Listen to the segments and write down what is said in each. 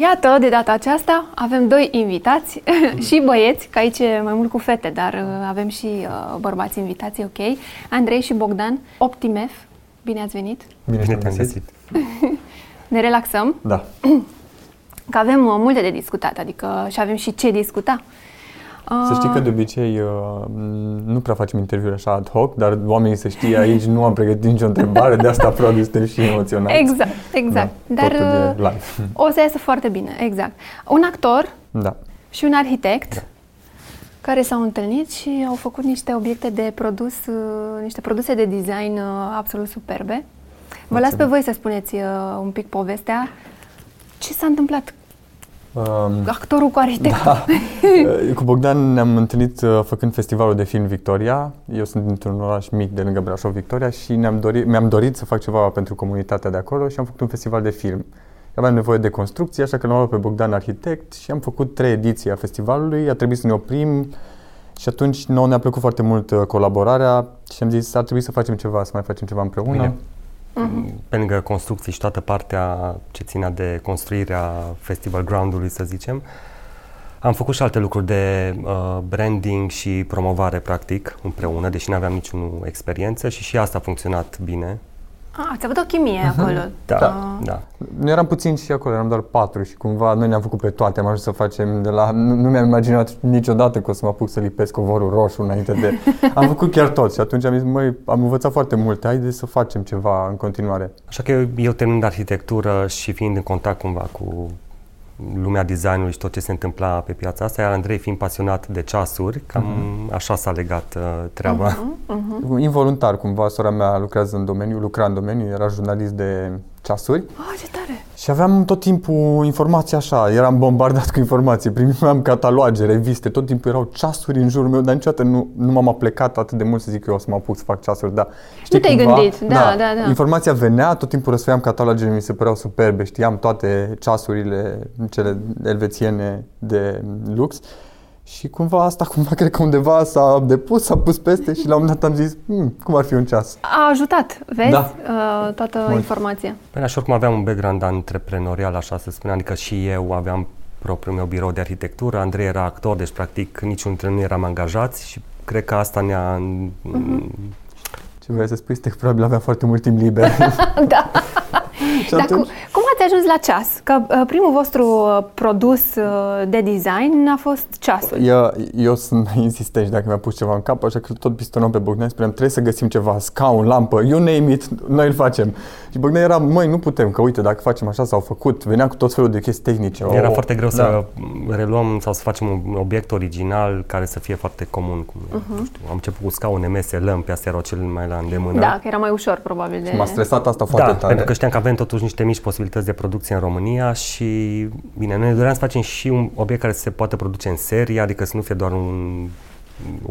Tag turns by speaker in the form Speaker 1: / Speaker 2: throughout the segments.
Speaker 1: Iată, de data aceasta avem doi invitați și băieți, că aici e mai mult cu fete, dar uh, avem și uh, bărbați invitați, ok. Andrei și Bogdan, Optimef, bine ați venit.
Speaker 2: Bine, Bine te-am găsit.
Speaker 1: ne relaxăm.
Speaker 2: Da.
Speaker 1: Că avem uh, multe de discutat, adică și avem și ce discuta.
Speaker 2: Să știi că de obicei uh, nu prea facem interviuri așa ad hoc, dar oamenii să știe aici nu am pregătit nicio întrebare, de asta probabil suntem și emoționați.
Speaker 1: Exact, exact. Da, dar uh, o să iasă foarte bine, exact. Un actor
Speaker 2: da.
Speaker 1: și un arhitect da. care s-au întâlnit și au făcut niște obiecte de produs, uh, niște produse de design absolut superbe. Vă las pe voi să spuneți un pic povestea. Ce s-a întâmplat? Um, Actorul cu arhitectul. Da.
Speaker 2: cu Bogdan ne-am întâlnit uh, făcând festivalul de film Victoria. Eu sunt dintr-un oraș mic de lângă Brașov, Victoria, și ne-am dorit, mi-am dorit să fac ceva pentru comunitatea de acolo și am făcut un festival de film. Aveam nevoie de construcție, așa că l-am luat pe Bogdan arhitect și am făcut trei ediții a festivalului. A trebuit să ne oprim și atunci nouă ne-a plăcut foarte mult uh, colaborarea și am zis ar trebui să facem ceva, să mai facem ceva împreună. Bine.
Speaker 3: Uh-huh. Pe lângă construcții și toată partea ce ținea de construirea festival ground-ului, să zicem, am făcut și alte lucruri de uh, branding și promovare, practic, împreună, deși nu aveam niciun experiență și și asta a funcționat bine.
Speaker 1: Ah, ați avut o chimie uh-huh. acolo.
Speaker 3: Da, uh. da.
Speaker 2: Noi eram puțini și acolo, eram doar patru și cumva noi ne-am făcut pe toate. Am ajuns să facem de la... Nu, nu mi-am imaginat niciodată că o să mă apuc să lipesc covorul roșu înainte de... am făcut chiar tot și atunci am zis, măi, am învățat foarte multe, haide să facem ceva în continuare.
Speaker 3: Așa că eu, eu terminând arhitectură și fiind în contact cumva cu lumea designului și tot ce se întâmpla pe piața asta, iar Andrei fiind pasionat de ceasuri, cam uh-huh. așa s-a legat uh, treaba. Uh-huh.
Speaker 2: Uh-huh. Involuntar, cumva, sora mea lucrează în domeniu, lucra în domeniu, era jurnalist de ceasuri.
Speaker 1: Oh, ce tare!
Speaker 2: Și aveam tot timpul informații așa, eram bombardat cu informații, primeam cataloage, reviste, tot timpul erau ceasuri în jurul meu, dar niciodată nu, nu m-am aplecat atât de mult să zic că eu o să mă apuc să fac ceasuri, da.
Speaker 1: Știi, nu te-ai cumva, gândit, da, da, da, da.
Speaker 2: Informația venea, tot timpul răsfăiam catalogele, mi se păreau superbe, știam toate ceasurile, cele elvețiene de lux și cumva asta, cumva, cred că undeva s-a depus, s-a pus peste și la un moment dat am zis, hm, cum ar fi un ceas?
Speaker 1: A ajutat, vezi, da. uh, toată Mult. informația.
Speaker 3: Păi, și oricum aveam un background antreprenorial, așa să spun, adică și eu aveam propriul meu birou de arhitectură, Andrei era actor, deci practic niciunul dintre noi eram angajați și cred că asta ne-a... Uh-huh.
Speaker 2: Ce vrei să spui este că probabil aveam foarte mult timp liber.
Speaker 1: da. Dar atunci... cum, cum ați ajuns la ceas? Că uh, primul vostru uh, produs uh, de design a fost ceasul.
Speaker 2: Eu, eu sunt insistent și dacă mi-a pus ceva în cap, așa că tot pistonăm pe Bogdan, spuneam, trebuie să găsim ceva, scaun, lampă, you name it, noi îl facem. Și Bogdan era, măi, nu putem, că uite, dacă facem așa s-au făcut, venea cu tot felul de chestii tehnice.
Speaker 3: Era oh, foarte greu da. să reluăm sau să facem un obiect original care să fie foarte comun. Cum, uh-huh. știu, am început cu scaune, mese, lămpi, astea erau cele mai la îndemână.
Speaker 1: Da, că era mai ușor probabil. De...
Speaker 2: Și m-a stresat asta foarte
Speaker 3: da,
Speaker 2: tare.
Speaker 3: pentru că știam că avem totuși niște mici posibilități de producție în România și, bine, noi doream să facem și un obiect care se poate produce în serie, adică să nu fie doar un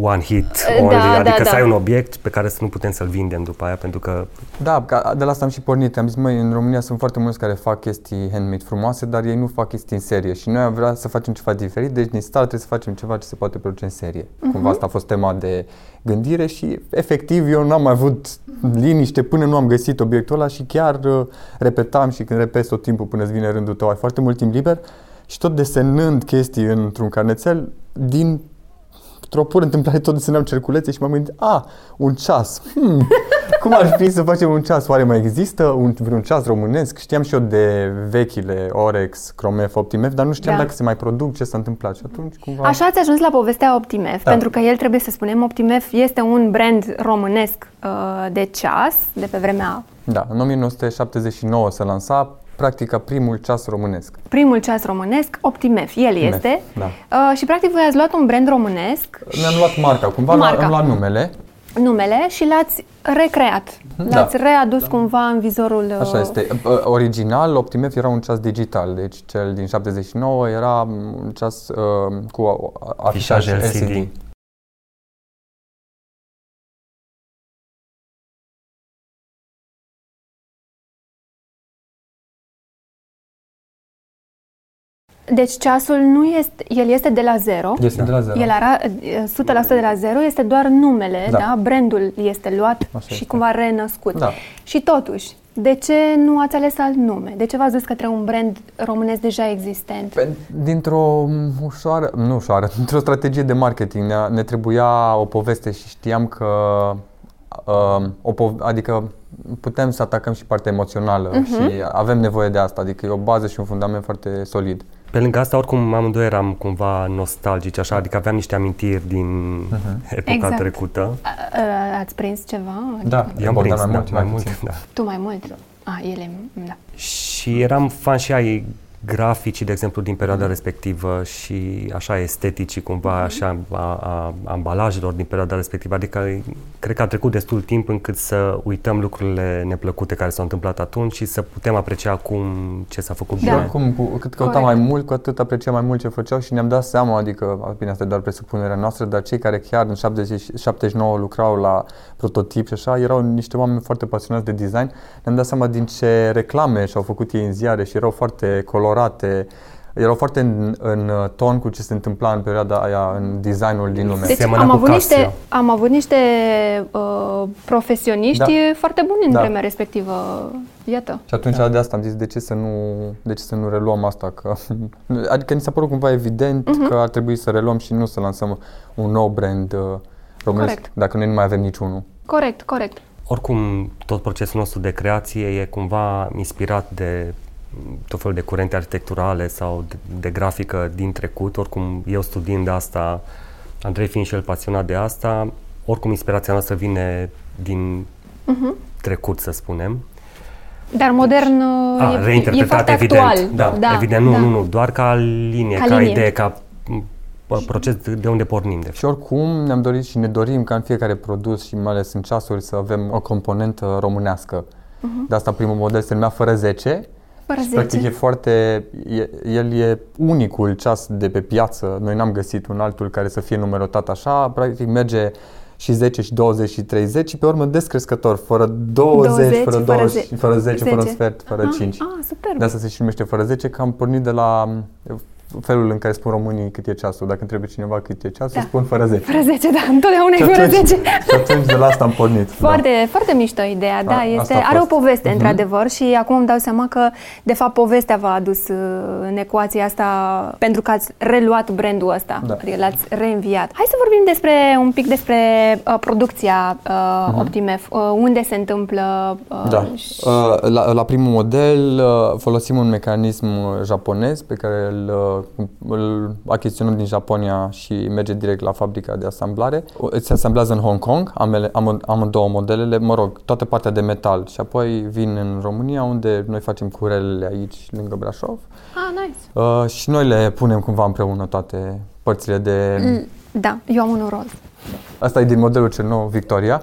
Speaker 3: one hit da, only, da, adică da, să da. ai un obiect pe care să nu putem să-l vindem după aia, pentru că...
Speaker 2: Da, de la asta am și pornit. Am zis, măi, în România sunt foarte mulți care fac chestii handmade frumoase, dar ei nu fac chestii în serie și noi am vrea să facem ceva diferit, deci din start trebuie să facem ceva ce se poate produce în serie. Uh-huh. Cumva asta a fost tema de gândire și efectiv eu n-am mai avut liniște până nu am găsit obiectul ăla și chiar uh, repetam și când repezi tot timpul până îți vine rândul tău, ai foarte mult timp liber și tot desenând chestii într-un carnețel, din într-o pură întâmplare tot desenam cerculețe și m-am gândit, a, un ceas. Hmm, cum ar fi să facem un ceas? Oare mai există un, vreun ceas românesc? Știam și eu de vechile Orex, Chromef, Optimef, dar nu știam da. dacă se mai produc, ce s-a întâmplat. Și atunci cumva...
Speaker 1: Așa ați ajuns la povestea Optimef, da. pentru că el trebuie să spunem, Optimef este un brand românesc uh, de ceas, de pe vremea...
Speaker 2: Da, în 1979 se lansa, practic primul ceas românesc.
Speaker 1: Primul ceas românesc, Optimef, el Optimef, este. Da. Uh, și practic voi ați luat un brand românesc.
Speaker 2: Ne-am luat marca, cumva marca. am luat numele.
Speaker 1: Numele și l-ați recreat. Da. L-ați readus da. cumva în vizorul...
Speaker 2: Așa uh, este. Uh, original, Optimef era un ceas digital, deci cel din 79 era un ceas uh, cu afișaj LCD. LCD.
Speaker 1: Deci ceasul nu este, el este de la zero.
Speaker 2: Este de la zero.
Speaker 1: El ara 100% de la zero, este doar numele, da?
Speaker 2: Da.
Speaker 1: Brandul este luat
Speaker 2: Așa
Speaker 1: și
Speaker 2: este.
Speaker 1: cumva renăscut.
Speaker 2: Da.
Speaker 1: Și totuși, de ce nu ați ales alt nume? De ce v-ați dus către un brand românesc deja existent?
Speaker 2: Pe- Dintr-o m, ușoară, nu ușoară, dintr-o strategie de marketing ne, ne trebuia o poveste și știam că uh, o po- adică putem să atacăm și partea emoțională
Speaker 1: Mhm.
Speaker 2: și avem nevoie de asta, adică e o bază și un fundament foarte solid.
Speaker 3: Pe lângă asta, oricum, amândoi eram cumva nostalgici, așa, adică aveam niște amintiri din epoca
Speaker 1: Exact.
Speaker 3: trecută.
Speaker 1: A- a- Ați prins ceva?
Speaker 2: Da,
Speaker 3: I-am
Speaker 2: Bogdan
Speaker 3: prins,
Speaker 2: mai
Speaker 3: da,
Speaker 2: mult,
Speaker 3: mai
Speaker 2: mai
Speaker 3: mult,
Speaker 2: puțin.
Speaker 3: da.
Speaker 1: Tu mai mult? A, ele, da.
Speaker 3: Și eram fan și ai graficii, de exemplu, din perioada respectivă și așa esteticii, cumva, așa, a, a, a ambalajelor din perioada respectivă. Adică, cred că a trecut destul timp încât să uităm lucrurile neplăcute care s-au întâmplat atunci și să putem aprecia acum ce s-a făcut
Speaker 2: Și
Speaker 1: Da.
Speaker 3: bine.
Speaker 2: oricum, cu cât căutam
Speaker 1: Corect.
Speaker 2: mai mult, cu atât apreciam mai mult ce făceau și ne-am dat seama, adică, bine, asta e doar presupunerea noastră, dar cei care chiar în 70, 79 lucrau la prototip și așa, erau niște oameni foarte pasionați de design. Ne-am dat seama din ce reclame și-au făcut ei în ziare și erau foarte colorate, erau foarte în, în ton cu ce se întâmpla în perioada aia în designul din lume.
Speaker 1: Deci
Speaker 3: Semăna
Speaker 1: am
Speaker 3: cu
Speaker 1: avut,
Speaker 3: Casio.
Speaker 1: niște, am avut niște uh, profesioniști
Speaker 2: Da.
Speaker 1: foarte buni în
Speaker 2: Da.
Speaker 1: vremea respectivă. Iată.
Speaker 2: Și atunci de asta am zis de ce să nu, de ce să nu reluăm asta, că, adică ni s-a părut cumva evident
Speaker 1: Mhm.
Speaker 2: că ar trebui să reluăm și nu să lansăm un nou brand uh, românesc,
Speaker 1: Corect.
Speaker 2: dacă noi nu mai avem niciunul.
Speaker 1: Corect, corect.
Speaker 3: Oricum, tot procesul nostru de creație e cumva inspirat de m, tot felul de curente arhitecturale sau de, de grafică din trecut. Oricum, eu studiind asta, Andrei fiind și el pasionat de asta, oricum inspirația noastră vine din trecut, să spunem.
Speaker 1: Dar modern uh,
Speaker 3: A,
Speaker 1: e, e
Speaker 3: reinterpretat,
Speaker 1: foarte
Speaker 3: evident.
Speaker 1: actual.
Speaker 3: Da, evident, nu,
Speaker 1: da.
Speaker 3: nu, nu, doar ca linie,
Speaker 1: Ca
Speaker 3: ca,
Speaker 1: linie.
Speaker 3: idee, ca m, p- proces de unde pornim, de fapt.
Speaker 2: Și oricum ne-am dorit și ne dorim ca în fiecare produs și mai ales în ceasuri să avem o componentă românească. De asta primul model se numea fără 10.
Speaker 1: Fără
Speaker 2: și practic
Speaker 1: 10.
Speaker 2: e foarte, e, el e unicul ceas de pe piață. Noi n-am găsit un altul care să fie numerotat așa. Practic merge și 10 și 20 și 30 și pe urmă descrescător, fără 20,
Speaker 1: 20,
Speaker 2: fără
Speaker 1: fără
Speaker 2: 20,
Speaker 1: ze-
Speaker 2: fără 10, fără
Speaker 1: 10.
Speaker 2: sfert, fără
Speaker 1: Aha,
Speaker 2: 5.
Speaker 1: Ah, super.
Speaker 2: De asta se și numește fără 10, că am pornit de la m, felul în care spun românii cât e ceasul. Dacă întrebe cineva cât e ceasul,
Speaker 1: Da.
Speaker 2: spun fără 10.
Speaker 1: Fără 10, da, întotdeauna e
Speaker 2: Și
Speaker 1: fără
Speaker 2: atunci-
Speaker 1: 10.
Speaker 2: Și atunci de la asta am pornit.
Speaker 1: Foarte, foarte mișto ideea, da,
Speaker 2: A-
Speaker 1: este,
Speaker 2: asta a
Speaker 1: are o
Speaker 2: fost.
Speaker 1: poveste,
Speaker 2: Mhm.
Speaker 1: într-adevăr, și acum îmi dau seama că, de fapt, povestea v-a adus uh, în ecuația asta pentru că ați reluat brandul ăsta,
Speaker 2: Da.
Speaker 1: adică l-ați reînviat. Hai să vorbim despre un pic despre uh, producția uh, Optimef, uh, unde se întâmplă uh,
Speaker 2: Mhm. Da.
Speaker 1: și-
Speaker 2: Uh, La, la primul model uh, folosim un mecanism japonez pe care îl, uh, îl achiziționăm din Japonia și merge direct la fabrica de asamblare. O- Se asamblează în Hong Kong, ambele, am, amândouă modelele, mă rog, toată partea de metal și apoi vin în România unde noi facem curelele aici lângă Brașov
Speaker 1: Ah, nice.
Speaker 2: uh, și noi le punem cumva împreună toate părțile de
Speaker 1: Mm, Da, eu am unul roz.
Speaker 2: Asta e din modelul cel nou Victoria,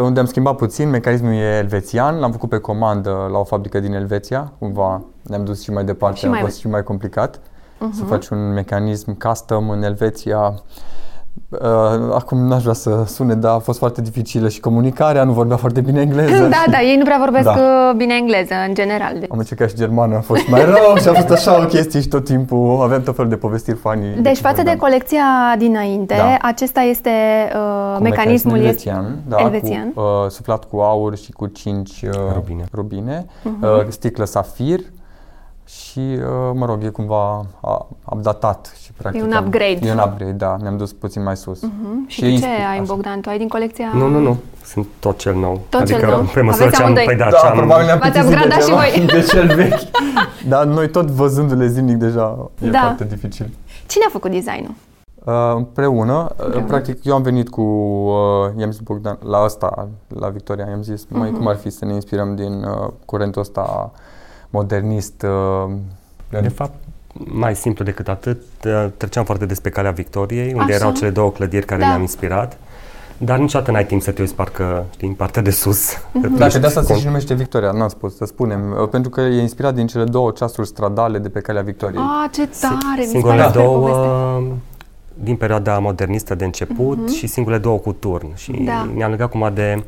Speaker 2: unde am schimbat puțin, mecanismul e elvețian, l-am făcut pe comandă la o fabrică din Elveția, cumva ne-am dus și mai departe,
Speaker 1: Și
Speaker 2: a
Speaker 1: mai-
Speaker 2: fost și mai complicat să faci un mecanism custom în Elveția. Uh, acum n-aș vrea să sune, dar a fost foarte dificilă și comunicarea, nu vorbea foarte bine engleză.
Speaker 1: Da, da, ei nu prea vorbesc
Speaker 2: Da.
Speaker 1: uh, bine engleză, în general. Deci,
Speaker 2: Am încercat și germană, a fost mai rău și a fost așa o chestie și tot timpul aveam tot felul de povestiri funny.
Speaker 1: deci
Speaker 2: ce
Speaker 1: față de
Speaker 2: vorbeam.
Speaker 1: colecția dinainte,
Speaker 2: Da.
Speaker 1: acesta este uh,
Speaker 2: Cu
Speaker 1: mecanismul este
Speaker 2: elvețian, da,
Speaker 1: elvețian.
Speaker 2: Cu, uh, suflat cu aur și cu 5 uh,
Speaker 3: Rubine.
Speaker 2: rubine uh, sticlă safir și, uh, mă rog, e cumva a, updatat și practic...
Speaker 1: un
Speaker 2: am-
Speaker 1: upgrade.
Speaker 2: E un upgrade, da, ne-am dus puțin mai sus.
Speaker 1: Mhm. Și
Speaker 2: e
Speaker 1: tu ce
Speaker 2: inspir-
Speaker 1: ai în
Speaker 2: așa.
Speaker 1: Bogdan? Tu ai din colecția...
Speaker 3: Nu, nu, nu, sunt tot cel nou.
Speaker 1: Tot cel
Speaker 3: adică,
Speaker 1: nou?
Speaker 3: pe măsură
Speaker 1: Aveți
Speaker 3: ce am,
Speaker 1: amândoi?
Speaker 3: păi da,
Speaker 2: Da,
Speaker 3: ce am,
Speaker 2: probabil ne-am
Speaker 1: V-ați
Speaker 2: plictisit de
Speaker 1: upgradat și
Speaker 2: ceva,
Speaker 1: voi.
Speaker 2: de cel vechi. Dar noi tot văzându-le zilnic deja e
Speaker 1: Da.
Speaker 2: foarte dificil.
Speaker 1: Cine a făcut designul?
Speaker 2: Uh, împreună, uh, practic eu am venit cu, uh, i-am zis Bogdan, la asta, la Victoria, i-am zis, mai
Speaker 1: Mhm.
Speaker 2: cum ar fi să ne inspirăm din uh, curentul ăsta modernist. Uh,
Speaker 3: De fapt, mai simplu decât atât, uh, treceam foarte des pe calea Victoriei, unde
Speaker 1: Așa.
Speaker 3: erau cele două clădiri care
Speaker 1: Da.
Speaker 3: ne-am inspirat. Dar niciodată n-ai timp să te uiți parcă din partea de sus.
Speaker 1: Mhm.
Speaker 2: da, și de asta se
Speaker 3: Con-
Speaker 2: și numește Victoria, n-am spus, să spunem, uh, pentru că e inspirat din cele două ceasuri stradale de pe calea Victoriei.
Speaker 1: Ah, ce tare! mi se
Speaker 3: Singurele
Speaker 1: pare super
Speaker 3: două
Speaker 1: poveste.
Speaker 3: din perioada modernistă de început și singurele două cu turn. Și
Speaker 1: Da.
Speaker 3: ne-am legat cumva de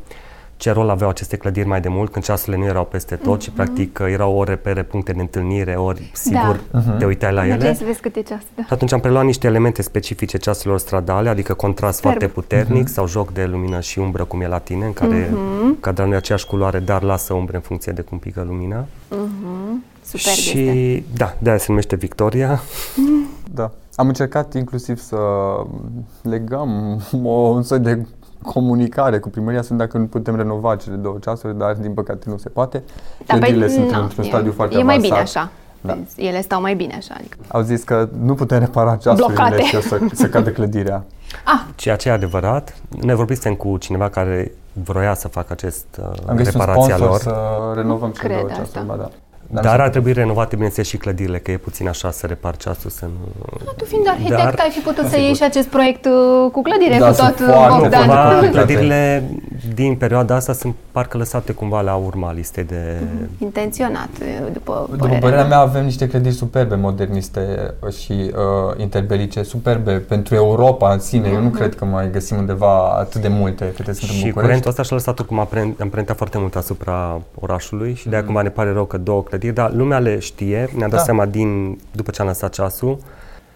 Speaker 3: ce rol aveau aceste clădiri mai de mult, când ceasurile nu erau peste tot mm-hmm. și practic erau ori repere, puncte de întâlnire, ori sigur
Speaker 1: Da.
Speaker 3: da. te uitai la ele.
Speaker 1: Mergeai să vezi câte ceas. Da.
Speaker 3: Și atunci am preluat niște elemente specifice ceasurilor stradale, adică contrast
Speaker 1: Superb.
Speaker 3: foarte puternic sau joc de lumină și umbră cum e la tine, în care
Speaker 1: Mhm.
Speaker 3: cadranul e aceeași culoare, dar lasă umbre în funcție de cum pică lumina.
Speaker 1: Superb
Speaker 3: și
Speaker 1: este.
Speaker 3: da, de aia se numește Victoria.
Speaker 2: Da. Am încercat inclusiv să legăm o, un soi de comunicare cu primăria, sunt dacă nu putem renova cele două ceasuri, dar din păcate nu se poate.
Speaker 1: Da,
Speaker 2: Clădirile sunt
Speaker 1: na,
Speaker 2: într-un
Speaker 1: e-
Speaker 2: stadiu foarte
Speaker 1: E mai bine
Speaker 2: avansat.
Speaker 1: așa.
Speaker 2: Da.
Speaker 1: Ele stau mai bine așa. Adică.
Speaker 2: Au zis că nu putem repara ceasurile
Speaker 1: Blocate.
Speaker 2: și o să, să cadă clădirea.
Speaker 1: Ah,
Speaker 3: Ceea ce e adevărat, ne vorbisem cu cineva care vroia să facă acest uh,
Speaker 2: Am găsit un
Speaker 3: reparația
Speaker 2: sponsor
Speaker 3: lor,
Speaker 2: să renovăm cele
Speaker 1: Cred
Speaker 2: două
Speaker 1: asta.
Speaker 2: ceasuri, ba da.
Speaker 3: Dar ar trebui renovate, bineînțeles, și clădirile, că e puțin așa să repar ceasul, să nu...
Speaker 1: tu fiind arhitect,
Speaker 3: Dar-
Speaker 1: ai fi putut să iei și acest proiect uh, cu clădire,
Speaker 2: Da,
Speaker 1: cu
Speaker 2: sunt
Speaker 1: tot uh,
Speaker 2: foarte,
Speaker 1: Bogdan.
Speaker 2: foarte
Speaker 3: Cumva,
Speaker 2: complicate.
Speaker 3: clădirile din perioada asta sunt parcă lăsate cumva la urma listei de...
Speaker 1: Intenționat, uh, după
Speaker 2: După
Speaker 1: părerea
Speaker 2: părerea mea avem niște clădiri superbe, moderniste și uh, interbelice, superbe pentru Europa în sine. Eu nu cred că mai găsim undeva atât de multe câte sunt în
Speaker 3: Și
Speaker 2: București.
Speaker 3: curentul ăsta și-a lăsat cum amprenta foarte mult asupra orașului și de acum ne pare rău că două clădiri, dar lumea le știe, ne-a dat
Speaker 2: Da.
Speaker 3: seama din, după ce am lăsat ceasul,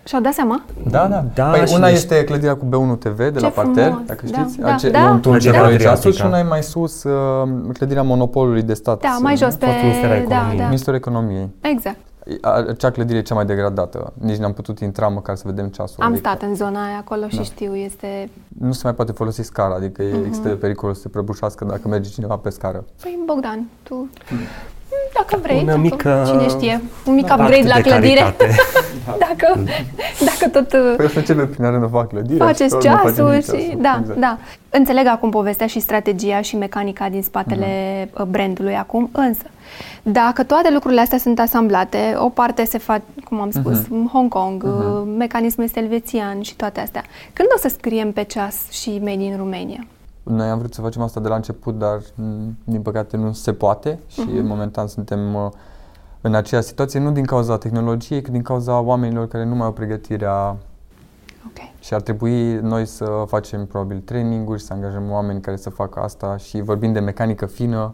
Speaker 1: Și-au dat seama?
Speaker 2: Da, da.
Speaker 3: Da,
Speaker 2: păi
Speaker 3: și
Speaker 2: una
Speaker 3: deci-
Speaker 2: este clădirea cu B1 TV de la
Speaker 1: frumos,
Speaker 2: parter, dacă
Speaker 1: da,
Speaker 2: știți.
Speaker 1: da,
Speaker 2: Ace-
Speaker 1: da.
Speaker 2: E un tur
Speaker 3: Merge
Speaker 2: de
Speaker 3: la
Speaker 2: doi ceasuri
Speaker 3: Adriatica.
Speaker 2: și una e mai sus, uh, clădirea Monopolului de stat.
Speaker 1: Da, mai jos pe...
Speaker 3: fost Ministerul
Speaker 1: Da,
Speaker 3: Economiei.
Speaker 1: da.
Speaker 2: Ministerul Economiei.
Speaker 1: Exact.
Speaker 2: A- Acea clădire e cea mai degradată. Nici n-am putut intra măcar să vedem ceasul.
Speaker 1: Am
Speaker 2: adică
Speaker 1: stat în zona aia acolo și
Speaker 2: Da.
Speaker 1: știu, este...
Speaker 2: Nu se mai poate folosi scara, adică
Speaker 1: Mhm.
Speaker 2: e există pericolul să se prăbușească dacă merge cineva pe scară.
Speaker 1: Păi, Bogdan, tu... Dacă vrei,
Speaker 3: Una
Speaker 1: dacă,
Speaker 3: mică-
Speaker 1: cine știe, un mic
Speaker 3: act
Speaker 1: upgrade la
Speaker 3: de
Speaker 1: clădire,
Speaker 3: caritate.
Speaker 1: dacă, dacă tot uh,
Speaker 2: Păi o să începem prin a renova clădirea.
Speaker 1: faceți
Speaker 2: și pe urmă facem
Speaker 1: ceasul
Speaker 2: ceasul.
Speaker 1: și... Da,
Speaker 2: Exact.
Speaker 1: da. Înțeleg acum povestea și strategia și mecanica din spatele uh, brandului acum, însă, dacă toate lucrurile astea sunt asamblate, o parte se face, cum am spus, în Hong Kong, uh, mecanism este elvețian și toate astea, când o să scriem pe ceas și Made in Romania?
Speaker 2: Noi am vrut să facem asta de la început, dar m, din păcate nu se poate și
Speaker 1: Mhm.
Speaker 2: momentan suntem uh, în aceeași situație, nu din cauza tehnologiei, ci din cauza oamenilor care nu mai au pregătirea
Speaker 1: Ok.
Speaker 2: și ar trebui noi să facem probabil traininguri, să angajăm oameni care să facă asta și vorbim de mecanică fină,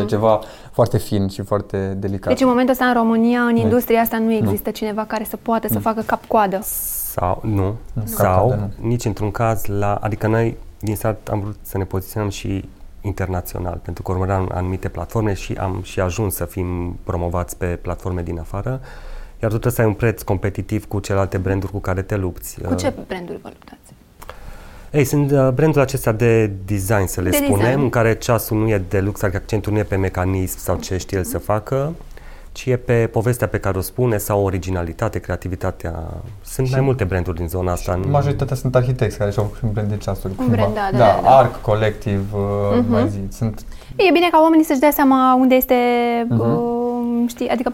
Speaker 2: e ceva foarte fin și foarte delicat.
Speaker 1: Mhm. Deci în momentul ăsta în România, în
Speaker 2: Nu.
Speaker 1: industria asta, nu există cineva care să poată să facă cap-coadă.
Speaker 3: Sau, nu, sau
Speaker 2: Capcade,
Speaker 3: nici într-un caz la, adică noi din start am vrut să ne poziționăm și internațional, pentru că urmăream anumite platforme și am și ajuns să fim promovați pe platforme din afară, iar tu trebuie să ai un preț competitiv cu celelalte branduri cu care te lupți.
Speaker 1: Cu ce branduri vă luptați?
Speaker 3: Ei, sunt uh, brandurile acestea de design, să le
Speaker 1: De
Speaker 3: spunem,
Speaker 1: design.
Speaker 3: în care ceasul nu e de lux, adică accentul nu e pe mecanism sau ce știe el să facă, ci e pe povestea pe care o spune sau originalitate, creativitatea. Sunt mai multe branduri din zona asta. în-
Speaker 2: Majoritatea sunt arhitecți care și-au făcut un brand de ceasuri.
Speaker 1: Un
Speaker 2: cumva.
Speaker 1: brand, da, da,
Speaker 2: da,
Speaker 1: da, da.
Speaker 2: Arc, Colectiv, uh, mai zi. Sunt
Speaker 1: E bine ca oamenii să-și dea seama unde este,
Speaker 2: Mhm.
Speaker 1: uh, știi, adică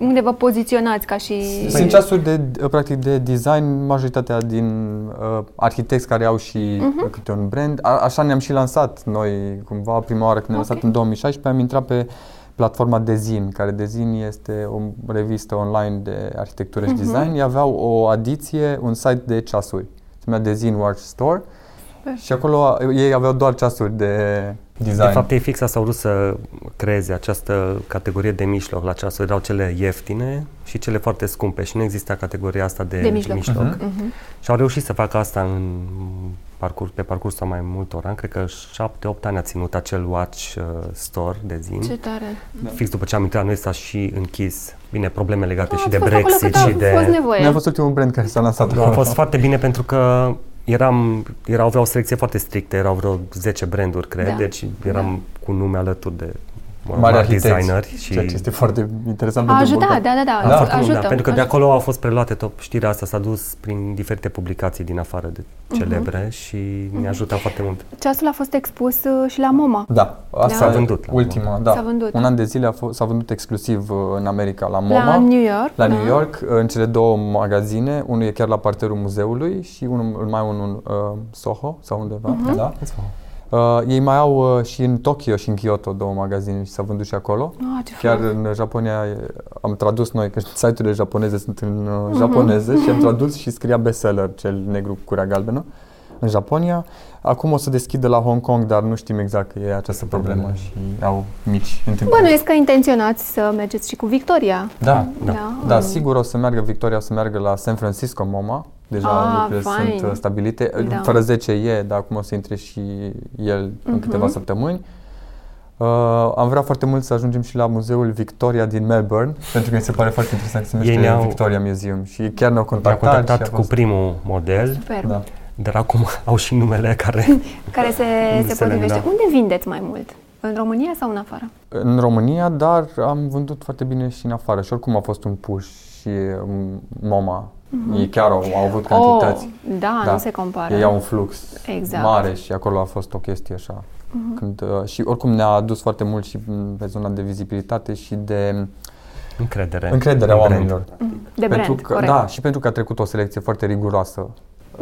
Speaker 1: unde vă poziționați ca și...
Speaker 2: Păi, Sunt ceasuri de, practic, de design, majoritatea din uh, arhitecți care au și
Speaker 1: Mhm.
Speaker 2: câte un brand. A, așa ne-am și lansat noi, cumva, prima oară când ne-am
Speaker 1: Ok.
Speaker 2: lansat în 2016, am intrat pe platforma Dezin, care Dezin este o revistă online de arhitectură
Speaker 1: Mhm.
Speaker 2: și design. Ei aveau o adiție, un site de ceasuri. Se numea Dezin Watch Store. Și acolo ei aveau doar ceasuri de design.
Speaker 3: De fapt, ei fix asta au vrut să creeze această categorie de mijloc la ceasuri. Erau cele ieftine și cele foarte scumpe și nu exista categoria asta de,
Speaker 1: De mijloc.
Speaker 3: mijloc.
Speaker 1: Mhm.
Speaker 3: Și au reușit să facă asta în parcurs, pe parcursul a mai multor ani. Cred că 7-8 ani a ținut acel watch uh, store de zin.
Speaker 1: Ce tare.
Speaker 3: Fix după ce am intrat noi s-a și închis. Bine, probleme legate
Speaker 1: A,
Speaker 3: și
Speaker 1: ați
Speaker 3: de
Speaker 1: fost acolo
Speaker 3: Brexit
Speaker 1: cât a
Speaker 3: și
Speaker 1: fost
Speaker 3: de...
Speaker 1: nevoie.
Speaker 2: Noi a fost ultimul brand care s-a lansat
Speaker 3: A
Speaker 2: acolo.
Speaker 3: fost foarte bine pentru că eram, erau, aveau o selecție foarte strictă, erau vreo 10 branduri, cred,
Speaker 1: Da.
Speaker 3: deci eram cu nume alături de mă rog,
Speaker 2: mari
Speaker 3: mari
Speaker 2: arhitecți,
Speaker 3: designeri și
Speaker 2: ceea ce este foarte interesant
Speaker 1: A
Speaker 2: pentru
Speaker 1: ajutat,
Speaker 2: Bogdan.
Speaker 1: da, da, da,
Speaker 2: Da,
Speaker 3: Foarte mult,
Speaker 1: ajută.
Speaker 3: da, pentru că de
Speaker 1: ajută.
Speaker 3: acolo au fost preluate tot știrea asta, s-a dus prin diferite publicații din afară de celebre și ne ajută foarte mult.
Speaker 1: Ceasul a fost expus uh, și la MoMA.
Speaker 2: Da, asta
Speaker 3: S-a
Speaker 2: e
Speaker 3: vândut la
Speaker 2: ultima, da.
Speaker 1: S-a vândut.
Speaker 2: Un an de zile a fost, s-a vândut exclusiv uh, în America, la MoMA,
Speaker 1: La New York.
Speaker 2: la
Speaker 1: da.
Speaker 2: New York, uh, în cele două magazine, unul e chiar la parterul muzeului și unul mai unul în uh, Soho sau undeva,
Speaker 1: Mhm.
Speaker 2: da? Uh, ei mai au uh, și în Tokyo și în Kyoto două magazine și s-a vândut și acolo.
Speaker 1: Ah, ce
Speaker 2: Chiar
Speaker 1: frumos.
Speaker 2: în Japonia e- am tradus noi, că site-urile japoneze sunt în uh,
Speaker 1: Mhm.
Speaker 2: japoneză și am tradus și scria bestseller, cel negru cu curea galbenă. în Japonia. Acum o să deschidă la Hong Kong, dar nu știm exact că e această problemă și au mici întâmplări.
Speaker 1: Bănuiesc că intenționați să mergeți și cu Victoria.
Speaker 2: Da,
Speaker 3: Da.
Speaker 1: Da,
Speaker 2: da,
Speaker 1: în-
Speaker 2: sigur o să meargă Victoria, o să meargă la San Francisco MoMA. Deja
Speaker 1: Ah,
Speaker 2: lucrurile
Speaker 1: fain.
Speaker 2: sunt uh, stabilite.
Speaker 1: Da.
Speaker 2: Fără 10 e, dar acum o să intre și el în
Speaker 1: Mhm.
Speaker 2: câteva săptămâni. Uh, am vrea foarte mult să ajungem și la muzeul Victoria din Melbourne, pentru că mi se pare foarte interesant că se numește
Speaker 3: ne-au-
Speaker 2: Victoria Museum și chiar ne-au
Speaker 3: Ne-am
Speaker 2: contactat.
Speaker 3: contactat
Speaker 2: și a
Speaker 3: cu
Speaker 2: fost-
Speaker 3: primul model,
Speaker 1: Super.
Speaker 2: Da.
Speaker 3: dar acum au și numele care...
Speaker 1: Care se, se
Speaker 3: Se le-
Speaker 1: potrivește.
Speaker 3: da.
Speaker 1: Unde vindeți mai mult? În România sau în afară?
Speaker 2: În România, dar am vândut foarte bine și în afară și oricum a fost un push și um, MoMA. Ei chiar au, au avut cantități.
Speaker 1: Mhm. Oh, da,
Speaker 2: Da.
Speaker 1: nu se compară.
Speaker 2: Ei au un flux
Speaker 1: Exact.
Speaker 2: mare și acolo a fost o chestie așa. Când, uh, și oricum ne-a adus foarte mult și m, pe zona de vizibilitate și de
Speaker 3: Încredere.
Speaker 2: încrederea
Speaker 3: în brand.
Speaker 2: oamenilor.
Speaker 1: De brand,
Speaker 2: pentru că,
Speaker 1: corect.
Speaker 2: Da, și pentru că a trecut o selecție foarte riguroasă.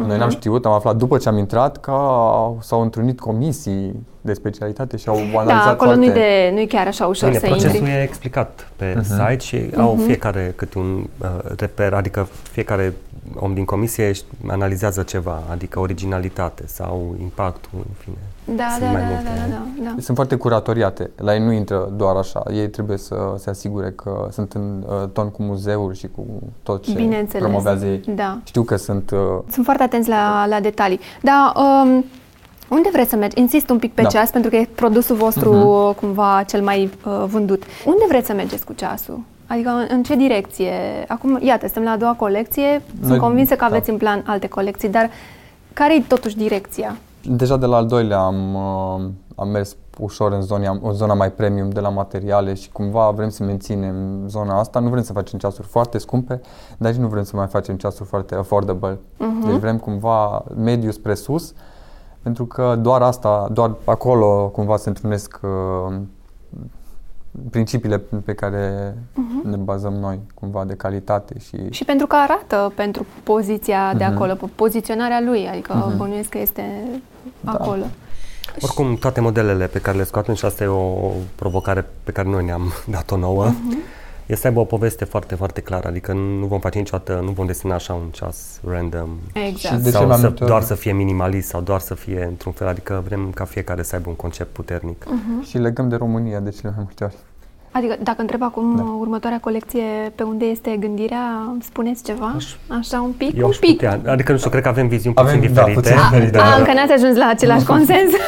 Speaker 2: Noi n-am știut, am aflat după ce am intrat că au- s-au întrunit comisii de specialitate și au analizat
Speaker 1: Da, acolo
Speaker 2: foarte...
Speaker 1: nu-i, de, nu-i chiar așa ușor
Speaker 3: Bine,
Speaker 1: să
Speaker 3: procesul
Speaker 1: intri.
Speaker 3: e explicat pe
Speaker 2: Mhm.
Speaker 3: site și au fiecare câte un uh, reper, adică fiecare om din comisie își analizează ceva, adică originalitate sau impactul, în fine.
Speaker 1: Da,
Speaker 3: Sunt
Speaker 1: da,
Speaker 3: mai
Speaker 1: da,
Speaker 3: multe.
Speaker 1: da, da, da, da.
Speaker 2: Sunt foarte curatoriate. La ei nu intră doar așa. Ei trebuie să se asigure că sunt în uh, ton cu muzeul și cu tot ce
Speaker 1: Bineînțeles.
Speaker 2: promovează ei.
Speaker 1: Da.
Speaker 2: Știu că sunt... Uh,
Speaker 1: Sunt foarte atenți la, la detalii. Dar um, unde vreți să mergeți? Insist un pic pe
Speaker 2: Da.
Speaker 1: ceas, pentru că e produsul vostru cumva cel mai uh, vândut. Unde vreți să mergeți cu ceasul? Adică în, în ce direcție? Acum, iată, suntem la a doua colecție. Sunt
Speaker 2: Noi-
Speaker 1: convinsă că
Speaker 2: da.
Speaker 1: aveți în plan alte colecții, dar care e totuși direcția?
Speaker 2: Deja de la al doilea am, uh, am mers ușor în zona, în zona mai premium de la materiale și cumva vrem să menținem zona asta. Nu vrem să facem ceasuri foarte scumpe, dar și nu vrem să mai facem ceasuri foarte affordable. Deci vrem cumva mediu spre sus, pentru că doar asta, doar acolo cumva se întrunesc uh, principiile pe care ne bazăm noi, cumva de calitate și
Speaker 1: Și pentru că arată pentru poziția de
Speaker 2: Mhm.
Speaker 1: acolo, pe poziționarea lui, adică
Speaker 2: Mhm.
Speaker 1: bănuiesc că este
Speaker 2: Da.
Speaker 1: acolo.
Speaker 3: Oricum, toate modelele pe care le scoatem, și asta e o provocare pe care noi ne-am dat-o nouă,
Speaker 1: Mhm.
Speaker 3: e să aibă o poveste foarte, foarte clară. Adică nu vom face niciodată, nu vom desena așa un ceas random
Speaker 1: Exact.
Speaker 2: Și de ce
Speaker 3: sau
Speaker 2: mai
Speaker 3: să,
Speaker 2: multe ori-
Speaker 3: doar să fie minimalist sau doar să fie într-un fel. Adică vrem ca fiecare să aibă un concept puternic.
Speaker 1: Mhm.
Speaker 2: și legăm de România de cele mai multe ori.
Speaker 1: Adică dacă întreb acum
Speaker 2: Da.
Speaker 1: următoarea colecție pe unde este gândirea, spuneți ceva?
Speaker 3: Aș-
Speaker 1: Așa un pic?
Speaker 3: Eu
Speaker 1: un
Speaker 3: aș
Speaker 1: pic.
Speaker 3: putea, adică nu știu, cred că avem viziuni
Speaker 2: Avem,
Speaker 3: puțin
Speaker 2: da,
Speaker 3: diferite.
Speaker 2: puțin diferite.
Speaker 1: A, încă n-ați ajuns la același consens?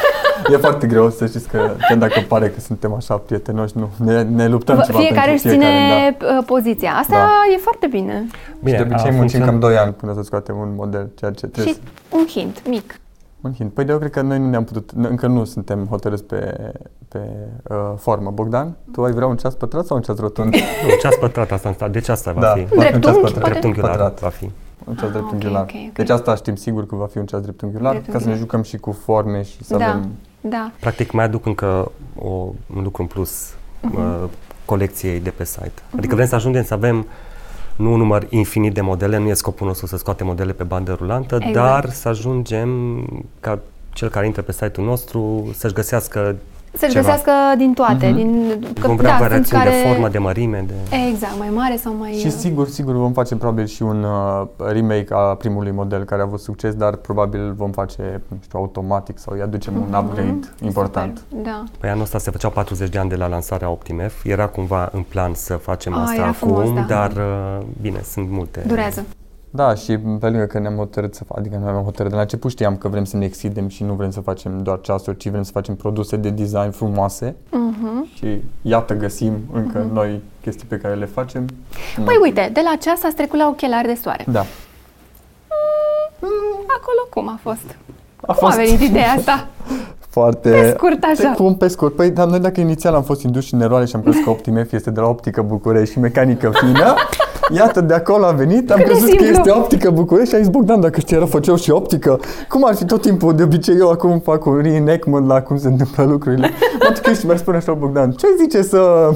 Speaker 2: E foarte greu să știți că chiar dacă pare că suntem așa prietenoși, nu, ne, ne luptăm
Speaker 1: Vă-
Speaker 2: ceva
Speaker 1: fiecare
Speaker 2: pentru
Speaker 1: își ține
Speaker 2: fiecare, da.
Speaker 1: uh, poziția. Asta
Speaker 2: Da.
Speaker 1: e foarte bine.
Speaker 2: și de obicei
Speaker 3: a
Speaker 2: muncim
Speaker 3: funcționat.
Speaker 2: cam 2 ani până să scoatem un model, ceea ce trebuie
Speaker 1: Și
Speaker 2: să...
Speaker 1: un hint mic.
Speaker 2: Un hint. Păi de eu cred că noi nu ne-am putut, n- încă nu suntem hotărâți pe, pe uh, formă. Bogdan, tu ai vrea un ceas pătrat sau un ceas rotund?
Speaker 3: Nu, ceas pătrat asta, asta. Deci asta va
Speaker 2: Da.
Speaker 3: fi.
Speaker 2: Va fi un ceas
Speaker 1: Dreptunghi,
Speaker 2: pătrat.
Speaker 1: poate?
Speaker 3: Dreptunghiular
Speaker 2: Pătrat.
Speaker 3: va fi.
Speaker 2: Un ceas
Speaker 1: Ah,
Speaker 2: dreptunghiular.
Speaker 1: ok, ok, ok.
Speaker 2: Deci asta știm sigur că va fi un ceas dreptunghiular, ca să ne
Speaker 1: Dreptunghiular.
Speaker 2: jucăm și cu forme și să
Speaker 1: Da,
Speaker 2: avem...
Speaker 1: da.
Speaker 3: Practic mai aduc încă o, un lucru în plus
Speaker 1: Mhm.
Speaker 3: uh, colecției de pe site. Adică vrem să ajungem să avem nu un număr infinit de modele, nu e scopul nostru să scoatem modele pe bandă rulantă,
Speaker 1: Exact.
Speaker 3: dar să ajungem ca cel care intră pe site-ul nostru să-și găsească
Speaker 1: Să-și
Speaker 3: ceva.
Speaker 1: găsească din toate.
Speaker 2: Mhm.
Speaker 1: din,
Speaker 3: Vom vrea
Speaker 1: da, sunt
Speaker 3: variațiuni
Speaker 1: care...
Speaker 3: de formă, de mărime, de...
Speaker 1: Exact, mai mare sau mai...
Speaker 2: Și
Speaker 1: uh,
Speaker 2: sigur, sigur vom face probabil și un uh, remake a primului model care a avut succes, dar probabil îl vom face, nu știu, automatic sau îi aducem un upgrade important.
Speaker 1: Super, Da.
Speaker 3: Păi anul ăsta se făceau 40 de ani de la lansarea OptiMF. Era cumva în plan să facem
Speaker 1: Ah,
Speaker 3: asta
Speaker 1: era
Speaker 3: acum,
Speaker 1: frumos, da.
Speaker 3: dar uh, bine, sunt multe.
Speaker 1: Durează.
Speaker 2: Da, și pe lângă că ne-am hotărât să fac, adică noi am hotărât de la început știam că vrem să ne extindem și nu vrem să facem doar ceasuri, ci vrem să facem produse de design frumoase
Speaker 1: Mhm.
Speaker 2: și iată găsim încă noi chestii pe care le facem.
Speaker 1: Păi uite, de la ceas ați trecut la ochelari de soare.
Speaker 2: Da.
Speaker 1: Acolo cum a fost?
Speaker 2: A
Speaker 1: Cum a venit ideea asta?
Speaker 2: foarte...
Speaker 1: Pe scurt, așa.
Speaker 2: Pe cum, pe scurt. Păi, dar noi dacă inițial am fost induși în eroare și am crezut că OptiMF este de la optică București și mecanică fină, iată, de acolo a venit, am
Speaker 1: Cât de
Speaker 2: crezut că
Speaker 1: simplu.
Speaker 2: este optică București și am zis, Bogdan, dacă știi, făceau și optică, cum ar fi tot timpul, de obicei eu acum fac un reenactment la cum se întâmplă lucrurile. Mă duc și mi-ar spune așa, Bogdan, ce zice să...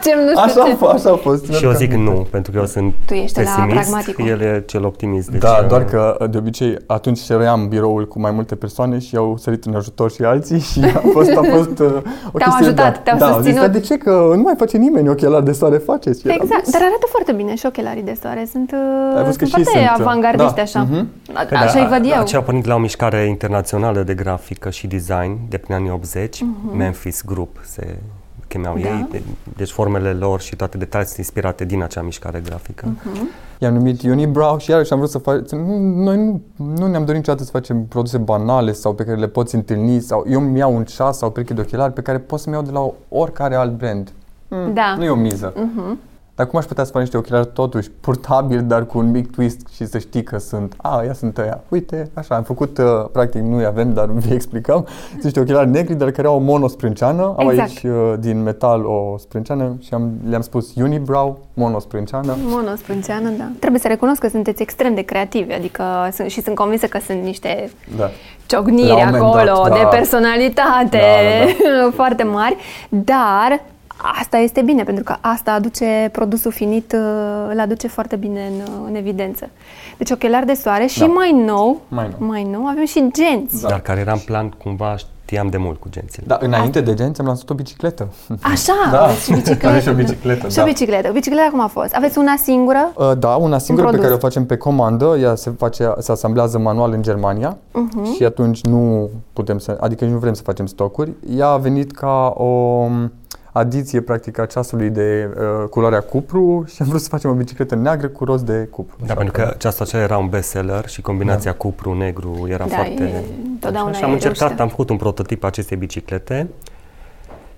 Speaker 1: facem, nu știu
Speaker 2: Așa
Speaker 1: ce.
Speaker 2: a, fost, așa a fost.
Speaker 3: Și eu zic nu, pentru că eu sunt
Speaker 1: Tu ești ăla
Speaker 3: pesimist,
Speaker 1: pragmaticul.
Speaker 3: el e cel optimist. Deci,
Speaker 2: Da,
Speaker 3: uh,
Speaker 2: doar că de obicei atunci șeruiam biroul cu mai multe persoane și au sărit în ajutor și alții și a fost, a fost uh, o chestie,
Speaker 1: ajutat,
Speaker 2: da,
Speaker 1: te-au
Speaker 2: da, au zis,
Speaker 1: susținut.
Speaker 2: "Dar de ce? Că nu mai face nimeni ochelari de soare, faceți. Și eram,
Speaker 1: Exact, dar arată foarte bine și ochelarii de soare. Sunt,
Speaker 2: Ai
Speaker 1: uh,
Speaker 2: văzut că
Speaker 1: sunt
Speaker 2: și
Speaker 1: foarte
Speaker 2: sunt, uh,
Speaker 1: avangardiști
Speaker 2: da,
Speaker 1: așa.
Speaker 2: mhm.
Speaker 1: A-
Speaker 3: Păi
Speaker 1: Așa
Speaker 3: da,
Speaker 1: îi văd eu.
Speaker 3: Aceea a pornit la o mișcare internațională de grafică și design de prin anii 80, Memphis Group se chemeau
Speaker 1: Mhm. Da.
Speaker 3: ei, de- deci formele lor și toate detaliile sunt inspirate din acea mișcare grafică.
Speaker 1: Mhm.
Speaker 2: I-am numit Unibrow și iarăși am vrut să facem... Nu, noi nu, nu ne-am dorit niciodată să facem produse banale sau pe care le poți întâlni sau eu îmi iau un ceas sau pereche de ochelari pe care pot să-mi iau de la oricare alt brand. Mm,
Speaker 1: Da.
Speaker 2: Nu e o miză.
Speaker 1: Mhm.
Speaker 2: Dar cum aș putea să fac niște ochelari totuși portabili, dar cu un mic twist și să știi că sunt, a, ia sunt ăia. Uite, așa, am făcut, uh, practic nu-i avem, dar vi explicam. Sunt niște ochelari negri, dar care au o monosprânceană. Au
Speaker 1: Exact.
Speaker 2: aici uh, din metal o sprânceană și am, le-am spus Unibrow, monosprânceană.
Speaker 1: Monosprânceană, da. Trebuie să recunosc că sunteți extrem de creativi, adică sunt, și sunt convinsă că sunt niște
Speaker 2: Da.
Speaker 1: ciocniri
Speaker 2: La un moment
Speaker 1: acolo
Speaker 2: dat,
Speaker 1: de
Speaker 2: da.
Speaker 1: personalitate
Speaker 2: Da,
Speaker 1: foarte mari, dar asta este bine, pentru că asta aduce produsul finit, uh, îl aduce foarte bine în, uh, în evidență. Deci ochelari de soare și
Speaker 2: Da.
Speaker 1: mai nou,
Speaker 2: Mai nou.
Speaker 1: mai nou avem și genți.
Speaker 2: Da.
Speaker 3: Dar care era în plan, cumva știam de mult cu gențile.
Speaker 2: Da, înainte de genți am lansat o bicicletă.
Speaker 1: Așa,
Speaker 2: Da.
Speaker 1: aveți și bicicletă.
Speaker 2: Are și o bicicletă,
Speaker 1: Și o
Speaker 2: da.
Speaker 1: bicicletă. Bicicleta cum a fost? Aveți una singură?
Speaker 2: Uh, Da, una singură pe
Speaker 1: produs.
Speaker 2: care o facem pe comandă, ea se face, se asamblează manual în Germania
Speaker 1: Mhm.
Speaker 2: și atunci nu putem să, adică nici nu vrem să facem stocuri. Ea a venit ca o um, adiție practic a ceasului de uh, culoarea cupru și am vrut să facem o bicicletă neagră cu roz de cupru.
Speaker 3: Da, pentru că aceasta acela era un bestseller și combinația cupru-negru era
Speaker 1: Da,
Speaker 3: foarte...
Speaker 1: e- întotdeauna
Speaker 3: și
Speaker 1: e
Speaker 3: am încercat,
Speaker 1: reușită.
Speaker 3: am făcut un prototip a acestei biciclete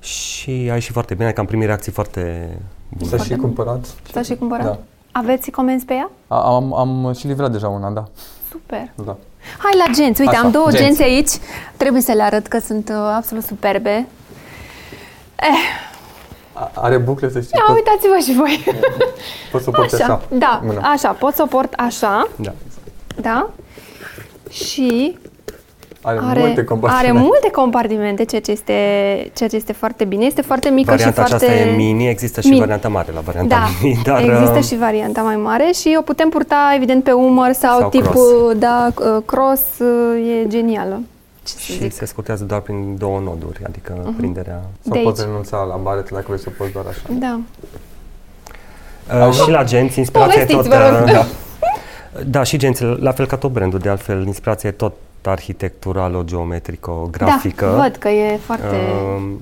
Speaker 3: și a ieșit foarte bine, că am primit reacții foarte bune.
Speaker 2: S-a și cumpărat.
Speaker 1: S-a și cumpărat?
Speaker 2: Da.
Speaker 1: Aveți comenzi pe ea?
Speaker 2: A- Am, am și livrat deja una, da.
Speaker 1: Super.
Speaker 2: da.
Speaker 1: Hai la genți. Uite,
Speaker 2: Așa,
Speaker 1: am două
Speaker 2: genți.
Speaker 1: genți aici. Trebuie să le arăt că sunt uh, absolut superbe. Eh,
Speaker 2: A- Are bucle, să știi,
Speaker 1: ia
Speaker 2: pot,
Speaker 1: uitați-vă și voi.
Speaker 2: pot să o porți așa.
Speaker 1: Da,
Speaker 2: mâna.
Speaker 1: așa, pot să o port așa,
Speaker 3: Da.
Speaker 1: da? Și
Speaker 2: Are,
Speaker 1: are,
Speaker 2: multe compartimente.
Speaker 1: are multe compartimente, ceea ce, este, ceea ce este foarte bine. Este foarte mică
Speaker 3: Varianta
Speaker 1: și foarte...
Speaker 3: aceasta e mini, există și
Speaker 1: Mini.
Speaker 3: varianta mare la varianta
Speaker 1: Da,
Speaker 3: mini, dar
Speaker 1: există
Speaker 3: uh,
Speaker 1: și varianta mai mare și o putem purta evident pe umăr sau,
Speaker 3: Sau
Speaker 1: tip
Speaker 3: cross.
Speaker 1: uh, da, uh, cross uh, e genială. Ce să
Speaker 3: și
Speaker 1: zic?
Speaker 3: se scurtează doar prin două noduri, adică
Speaker 1: Mhm.
Speaker 3: prinderea.
Speaker 2: Sau
Speaker 1: de
Speaker 2: poți
Speaker 1: aici.
Speaker 2: renunța la baretă dacă vrei să o poți doar așa.
Speaker 1: Da.
Speaker 3: Uh, și la genți, inspirația e tot...
Speaker 1: Povestiți, vă rog.
Speaker 3: uh, da. da, și gențile, la fel ca tot brandul, de altfel, inspirația e tot arhitecturală, geometrică, grafică.
Speaker 1: Da, văd că e foarte...
Speaker 3: Uh,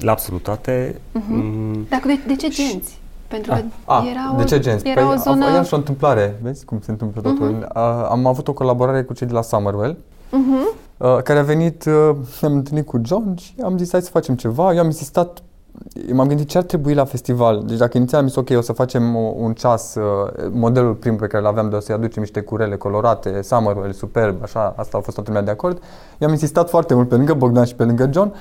Speaker 3: la absolut toate. Mm,
Speaker 1: Dar de, de ce genți? Pentru că
Speaker 2: Ah,
Speaker 1: era
Speaker 2: de
Speaker 1: o,
Speaker 2: ce genți?
Speaker 1: Era o zonă...
Speaker 2: a, a, și o întâmplare, vezi cum se întâmplă totul. Uh, am avut o colaborare cu cei de la Summerwell,
Speaker 1: Mhm.
Speaker 2: uh, care a venit, uh, ne-am întâlnit cu John și am zis hai să facem ceva. Eu am insistat, m-am gândit ce ar trebui la festival. Deci dacă inițial am zis ok, o să facem o, un ceas, uh, modelul prim pe care l-aveam de o să-i aducem niște curele colorate, Summerwell, superb, așa, asta a fost toată lumea de acord. Eu am insistat foarte mult pe lângă Bogdan și pe lângă John.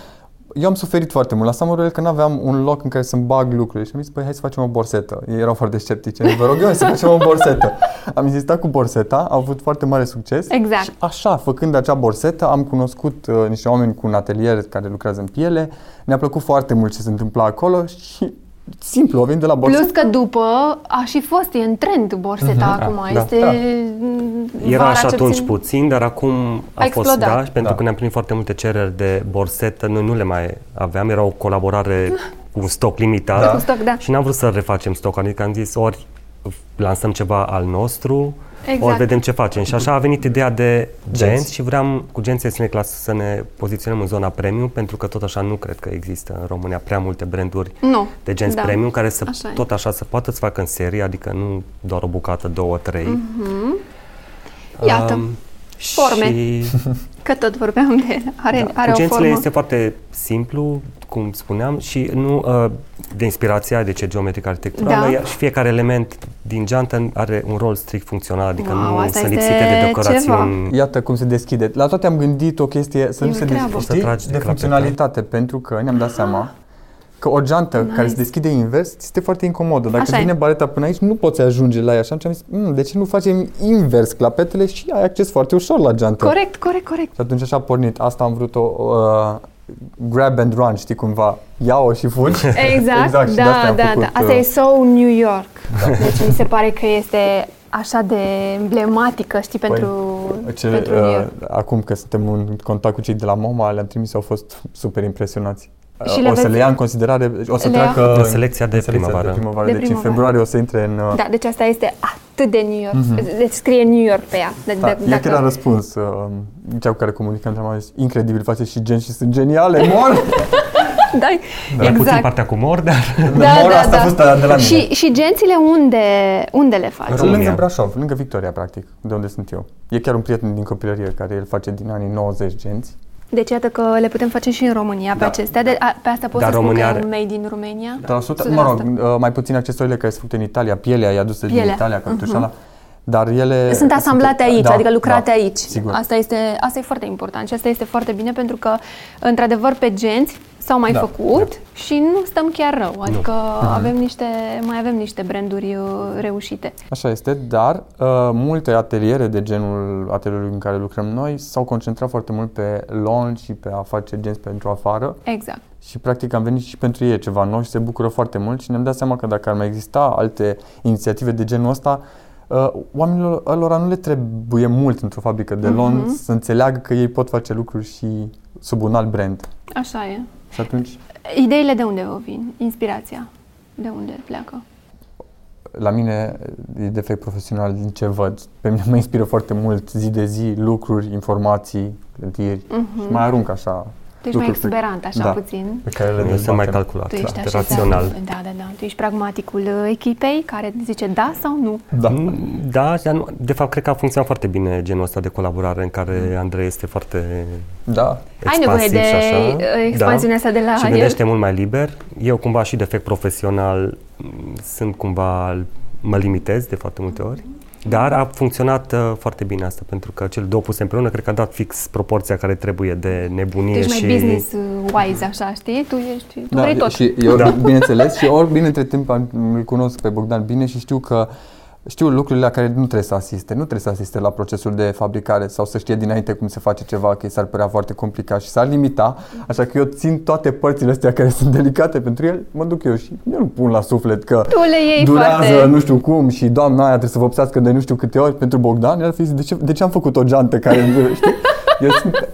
Speaker 2: Eu am suferit foarte mult la Summerwell că nu aveam un loc în care să-mi bag lucrurile și am zis, păi hai să facem o borsetă. Ei erau foarte sceptice. Vă rog eu să facem o borsetă. Am insistat cu borseta, a avut foarte mare succes.
Speaker 1: Exact.
Speaker 2: Și așa, făcând acea borsetă, am cunoscut uh, niște oameni cu un atelier care lucrează în piele. Ne-a plăcut foarte mult ce se întâmpla acolo și simplu, au venit de la borsetă.
Speaker 1: Plus că după a și fost, e în trend borseta acum,
Speaker 2: da,
Speaker 1: este
Speaker 2: da.
Speaker 1: mm,
Speaker 3: Era
Speaker 1: vara
Speaker 3: și
Speaker 1: ce
Speaker 3: atunci
Speaker 1: puțin-
Speaker 3: puțin, dar acum a,
Speaker 1: A
Speaker 3: fost,
Speaker 1: explodat.
Speaker 3: da, și pentru
Speaker 2: Da.
Speaker 3: că ne-am primit foarte multe cereri de borsetă, noi nu le mai aveam, era o colaborare cu un stoc limitat
Speaker 1: Cu stoc, da.
Speaker 3: și n-am vrut să refacem stoc, adică am zis ori lansăm ceva al nostru,
Speaker 1: Exact.
Speaker 3: ori vedem ce facem. Și așa a venit ideea de
Speaker 2: Genți.
Speaker 3: genți și vreau cu genți să ne, clas- să ne poziționăm în zona premium, pentru că tot așa nu cred că există în România prea multe branduri
Speaker 1: Nu,
Speaker 3: de genți
Speaker 1: da.
Speaker 3: premium care să
Speaker 1: Așa e.
Speaker 3: tot așa să poată să facă în serie, adică nu doar o bucată, două, trei.
Speaker 1: Mhm. Iată,
Speaker 3: Um,
Speaker 1: forme.
Speaker 3: Și,
Speaker 1: că tot vorbeam de... Are,
Speaker 3: da,
Speaker 1: are
Speaker 3: cu
Speaker 1: o
Speaker 3: gențile
Speaker 1: formă.
Speaker 3: este foarte simplu, cum spuneam, și nu uh, de inspirația, de ce geometrică arhitecturală,
Speaker 1: Da.
Speaker 3: ea- și fiecare element din geantă are un rol strict funcțional, adică
Speaker 1: Wow,
Speaker 3: nu
Speaker 1: asta
Speaker 3: sunt
Speaker 1: este
Speaker 3: lipsite de decorațiuni.
Speaker 2: Iată cum se deschide. La toate am gândit o chestie să
Speaker 1: E
Speaker 2: nu
Speaker 1: o
Speaker 2: se
Speaker 1: treabă.
Speaker 2: deschide,
Speaker 3: Să tragi de
Speaker 2: de
Speaker 3: clapete.
Speaker 2: funcționalitate, pentru că ne-am dat seama că o geantă
Speaker 1: Nice.
Speaker 2: care se deschide invers este foarte incomodă. Dacă
Speaker 1: Așa e.
Speaker 2: vine bareta până aici, nu poți ajunge la ea. Și atunci am zis, "Mm, de ce nu facem invers clapetele și ai acces foarte ușor la geantă.
Speaker 1: Corect, corect, corect.
Speaker 2: Și atunci așa a pornit. Asta am vrut-o uh, grab and run, știi cumva, ia-o și fugi.
Speaker 1: Exact,
Speaker 2: exact și
Speaker 1: da,
Speaker 2: de-astea am
Speaker 1: da,
Speaker 2: făcut,
Speaker 1: da. Asta
Speaker 2: uh,
Speaker 1: e so New York. Deci mi se pare că este așa de emblematică, știi, pentru,
Speaker 2: Cele,
Speaker 1: pentru New York.
Speaker 2: uh, acum că suntem în contact cu cei de la MoMA, le-am trimis, au fost super impresionați.
Speaker 1: Și
Speaker 2: Uh,
Speaker 1: le
Speaker 2: o să
Speaker 1: veți-
Speaker 2: le ia în considerare, o să
Speaker 1: Le ia?
Speaker 2: treacă
Speaker 3: În selecția de primăvară.
Speaker 2: De primăvară.
Speaker 1: De
Speaker 2: deci
Speaker 1: primăvară.
Speaker 2: în februarie o să intre în... uh,
Speaker 1: Da, deci asta este atât de New York. Deci scrie New York pe ea. De,
Speaker 2: Mhm. Da,
Speaker 1: de,
Speaker 2: e chiar a răspuns, uh, cea cu care comunicăm, am zis, incredibil, face și gen și sunt geniale, mor!
Speaker 1: da,
Speaker 3: Dar puțin
Speaker 1: exact.
Speaker 3: partea cu mor, dar
Speaker 2: mor, asta a fost de la mine.
Speaker 1: Și, și gențile unde, unde le faci?
Speaker 3: În România.
Speaker 2: Lângă Brașov, lângă Victoria, practic, de unde sunt eu. E chiar un prieten din copilărie care el face din anii 90 genți.
Speaker 1: Deci iată că le putem face și în România pe
Speaker 2: Da.
Speaker 1: acestea. De, a, pe asta pot
Speaker 3: Dar
Speaker 1: să spun
Speaker 3: România
Speaker 1: că e
Speaker 3: are-
Speaker 1: un made in Romania.
Speaker 2: Dar 100,
Speaker 1: 100%.
Speaker 2: mă rog, uh, mai puțin accesoriile care sunt făcute în Italia, pielea e adusă din
Speaker 1: Pielea.
Speaker 2: Italia, cătușala. Dar ele...
Speaker 1: Sunt asamblate aici,
Speaker 2: da,
Speaker 1: adică lucrate
Speaker 2: da,
Speaker 1: aici.
Speaker 2: Sigur.
Speaker 1: Asta este, asta e foarte important și asta este foarte bine pentru că, într-adăvăr, pe genți s-au mai
Speaker 2: Da,
Speaker 1: făcut și nu stăm chiar rău. Adică
Speaker 2: Mhm.
Speaker 1: avem niște, mai avem niște branduri uh, reușite.
Speaker 2: Așa este, dar uh, multe ateliere de genul atelierului în care lucrăm noi s-au concentrat foarte mult pe launch și pe a face genți pentru afară
Speaker 1: Exact.
Speaker 2: și practic am venit și pentru ei ceva nou și se bucură foarte mult și ne-am dat seama că dacă ar mai exista alte inițiative de genul ăsta, uh, oamenilor ălora nu le trebuie mult într-o fabrică de launch să înțeleagă că ei pot face lucruri și sub un alt brand.
Speaker 1: Așa e.
Speaker 2: Și atunci,
Speaker 1: Ideile de unde vă vin? Inspirația? De unde pleacă?
Speaker 2: la mine e defect profesional din ce văd. Pe mine mă inspiră foarte mult zi de zi lucruri, informații, clădiri
Speaker 1: Mhm.
Speaker 2: și mai arunc așa
Speaker 1: Tu ești mai
Speaker 2: lucruri pe-
Speaker 1: exuberant, așa
Speaker 2: da,
Speaker 1: puțin.
Speaker 2: pe care le
Speaker 3: eu sunt mai
Speaker 2: dezbatem.
Speaker 3: calculat,
Speaker 1: Tu ești
Speaker 3: da,
Speaker 1: așa
Speaker 3: rațional.
Speaker 1: Da, da, da. Tu ești pragmaticul uh, echipei care zice da sau nu.
Speaker 2: Da.
Speaker 3: Mm, Da, dar nu, de fapt cred că a funcționat foarte bine genul ăsta de colaborare în care Andrei este foarte
Speaker 2: Da.
Speaker 1: Ai nevoie
Speaker 3: expansiv
Speaker 1: de
Speaker 3: și așa.
Speaker 1: uh, expansiunea asta de la
Speaker 3: și
Speaker 1: el.
Speaker 3: gândește mult mai liber. Eu cumva și defect profesional m, sunt cumva, mă limitez de foarte multe ori. Dar a funcționat uh, foarte bine asta, pentru că cel două puse împreună cred că a dat fix proporția care trebuie de nebunie
Speaker 1: Tu ești
Speaker 3: și...
Speaker 1: mai business uh, wise, așa, știi? Tu ești, tu
Speaker 2: Da,
Speaker 1: vrei tot.
Speaker 2: și eu, da. bineînțeles, și ori bine între timp am- îl cunosc pe Bogdan bine și știu că știu lucrurile la care nu trebuie să asiste. Nu trebuie să asiste la procesul de fabricare sau să știe dinainte cum se face ceva, că i s-ar părea foarte complicat și s-ar limita. Așa că eu țin toate părțile astea care sunt delicate pentru el, mă duc eu și eu nu pun la suflet că
Speaker 1: Tu le iei
Speaker 2: durează
Speaker 1: foarte-
Speaker 2: nu știu cum și doamna aia trebuie să vopsească de nu știu câte ori pentru Bogdan. El ar fi zis, de ce, de ce am făcut o geantă care, știi? Eu sunt,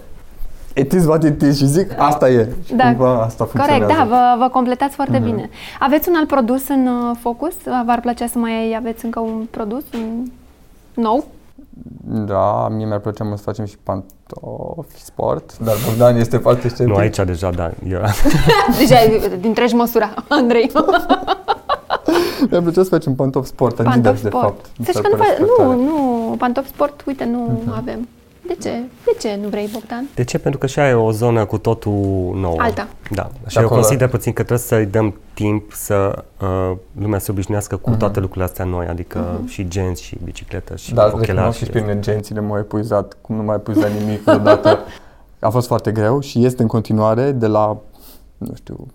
Speaker 2: it is what it is și zic, asta e. Și
Speaker 1: Da.
Speaker 2: cumva asta funcționează.
Speaker 1: Corect, da, vă, vă completați foarte bine. Aveți un alt produs în uh, focus? V-ar plăcea să mai aveți încă un produs un nou?
Speaker 2: Da, mie mi-ar plăcea mult să facem și pantofi sport, dar Bogdan este foarte sceptic.
Speaker 3: Nu, aici deja, da. Eu,
Speaker 1: Deja din treci măsura, Andrei.
Speaker 2: Mi-ar plăcea să facem pantofi sport, Adidas,
Speaker 1: Pantofi
Speaker 2: de
Speaker 1: sport.
Speaker 2: fapt. Mi
Speaker 1: Să
Speaker 2: s-ar
Speaker 1: știi că nu,
Speaker 2: părea
Speaker 1: fa-
Speaker 2: super
Speaker 1: nu,
Speaker 2: tare.
Speaker 1: nu, pantofi sport, uite, nu
Speaker 2: Mhm.
Speaker 1: avem. De ce? De ce nu vrei, Bogdan?
Speaker 3: De ce? Pentru că și aia e o zonă cu totul nouă.
Speaker 1: Alta.
Speaker 3: Da. Și
Speaker 2: De
Speaker 3: eu
Speaker 2: acolo-
Speaker 3: consider puțin că trebuie să-i dăm timp să uh, lumea se obișnuiască cu toate lucrurile astea noi, adică și genți și bicicletă și
Speaker 2: Dar
Speaker 3: ochelari.
Speaker 2: recunosc și prin urgențile m-au epuizat, cum nu mai epuizat nimic odată. A fost foarte greu și este în continuare de la, nu știu,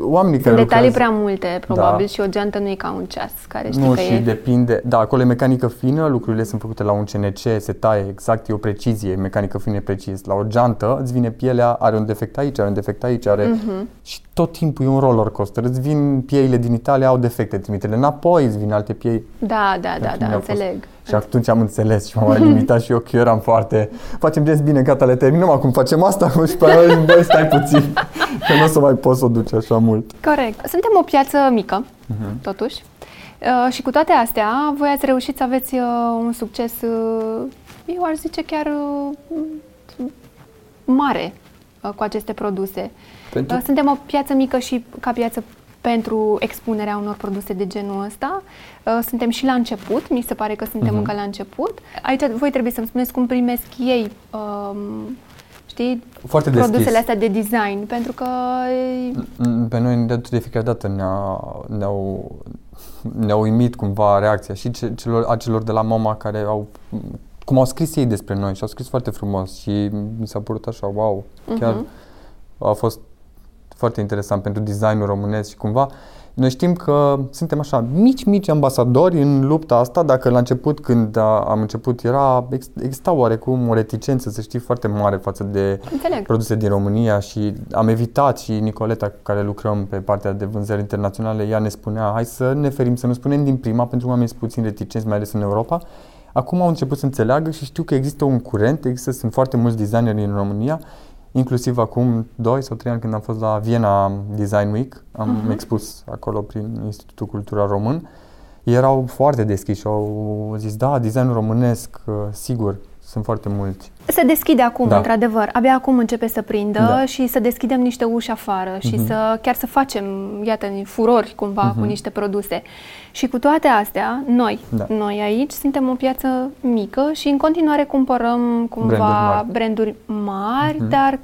Speaker 2: oamenii care
Speaker 1: Sunt detalii
Speaker 2: lucrează.
Speaker 1: prea multe, probabil,
Speaker 2: Da.
Speaker 1: și o geantă nu e ca un ceas, care știi
Speaker 2: Nu,
Speaker 1: că
Speaker 2: și
Speaker 1: e...
Speaker 2: depinde. Da, acolo e mecanică fină, lucrurile sunt făcute la un CNC, se taie exact, e o precizie, e mecanică fină, e precis. La o geantă îți vine pielea, are un defect aici, are un defect aici, are...
Speaker 1: Mhm.
Speaker 2: Și tot timpul e un roller coaster. Îți vin pieile din Italia, au defecte, trimite-le înapoi, îți vin alte piei.
Speaker 1: Da, da, da,
Speaker 2: Pentru
Speaker 1: da,
Speaker 2: mine a fost-
Speaker 1: înțeleg.
Speaker 2: Și atunci am înțeles și m-am mai limitat și eu că eu eram foarte... Facem gest bine, gata, le terminăm, acum facem asta și pe aia zic, băi, stai puțin, că nu o să mai poți să o duci așa mult.
Speaker 1: Corect. Suntem o piață mică,
Speaker 2: Mhm.
Speaker 1: totuși. Uh, și cu toate astea, voi ați reușit să aveți uh, un succes, uh, eu aș zice chiar uh, mare uh, cu aceste produse.
Speaker 2: Pentru-
Speaker 1: Uh, Suntem o piață mică și ca piață pentru expunerea unor produse de genul ăsta. Uh, Suntem și la început, mi se pare că suntem
Speaker 2: Mhm.
Speaker 1: încă la început. Aici voi trebuie să-mi spuneți cum primesc ei, um, știi,
Speaker 2: Foarte
Speaker 1: produsele
Speaker 2: deschis.
Speaker 1: astea de design, pentru că
Speaker 2: Mm, Pe noi de, de fiecare dată ne-a, ne-au, ne-au uimit cumva reacția și ce- celor, a celor de la mama care au cum au scris ei despre noi și au scris foarte frumos și mi s-a părut așa, wow, chiar
Speaker 1: Mhm.
Speaker 2: a fost foarte interesant pentru designul românesc și cumva noi știm că suntem așa mici, mici ambasadori în lupta asta. Dacă la început, când a, am început, era, exista oarecum o reticență, să știi, foarte mare față de
Speaker 1: Înțeleg.
Speaker 2: produse din România și am evitat și Nicoleta cu care lucrăm pe partea de vânzări internaționale, ea ne spunea, hai să ne ferim, să nu spunem din prima, pentru că oamenii sunt puțin reticenți, mai ales în Europa. Acum au început să înțeleagă și știu că există un curent, există, sunt foarte mulți designeri în România Inclusiv acum 2 sau 3 ani când am fost la Viena Design Week, am uh-huh. expus acolo prin Institutul Cultural Român, erau foarte deschiși și au zis, da, designul românesc, uh, sigur, sunt foarte mulți.
Speaker 1: Se deschide acum, da. într-adevăr. Abia acum începe să prindă da. și să deschidem niște uși afară uh-huh. și mhm. să chiar să facem, iată, furori cumva uh-huh. cu niște produse. Și cu toate astea, noi, da. noi aici suntem o piață mică și în continuare cumpărăm cumva branduri mari, branduri mari uh-huh. dar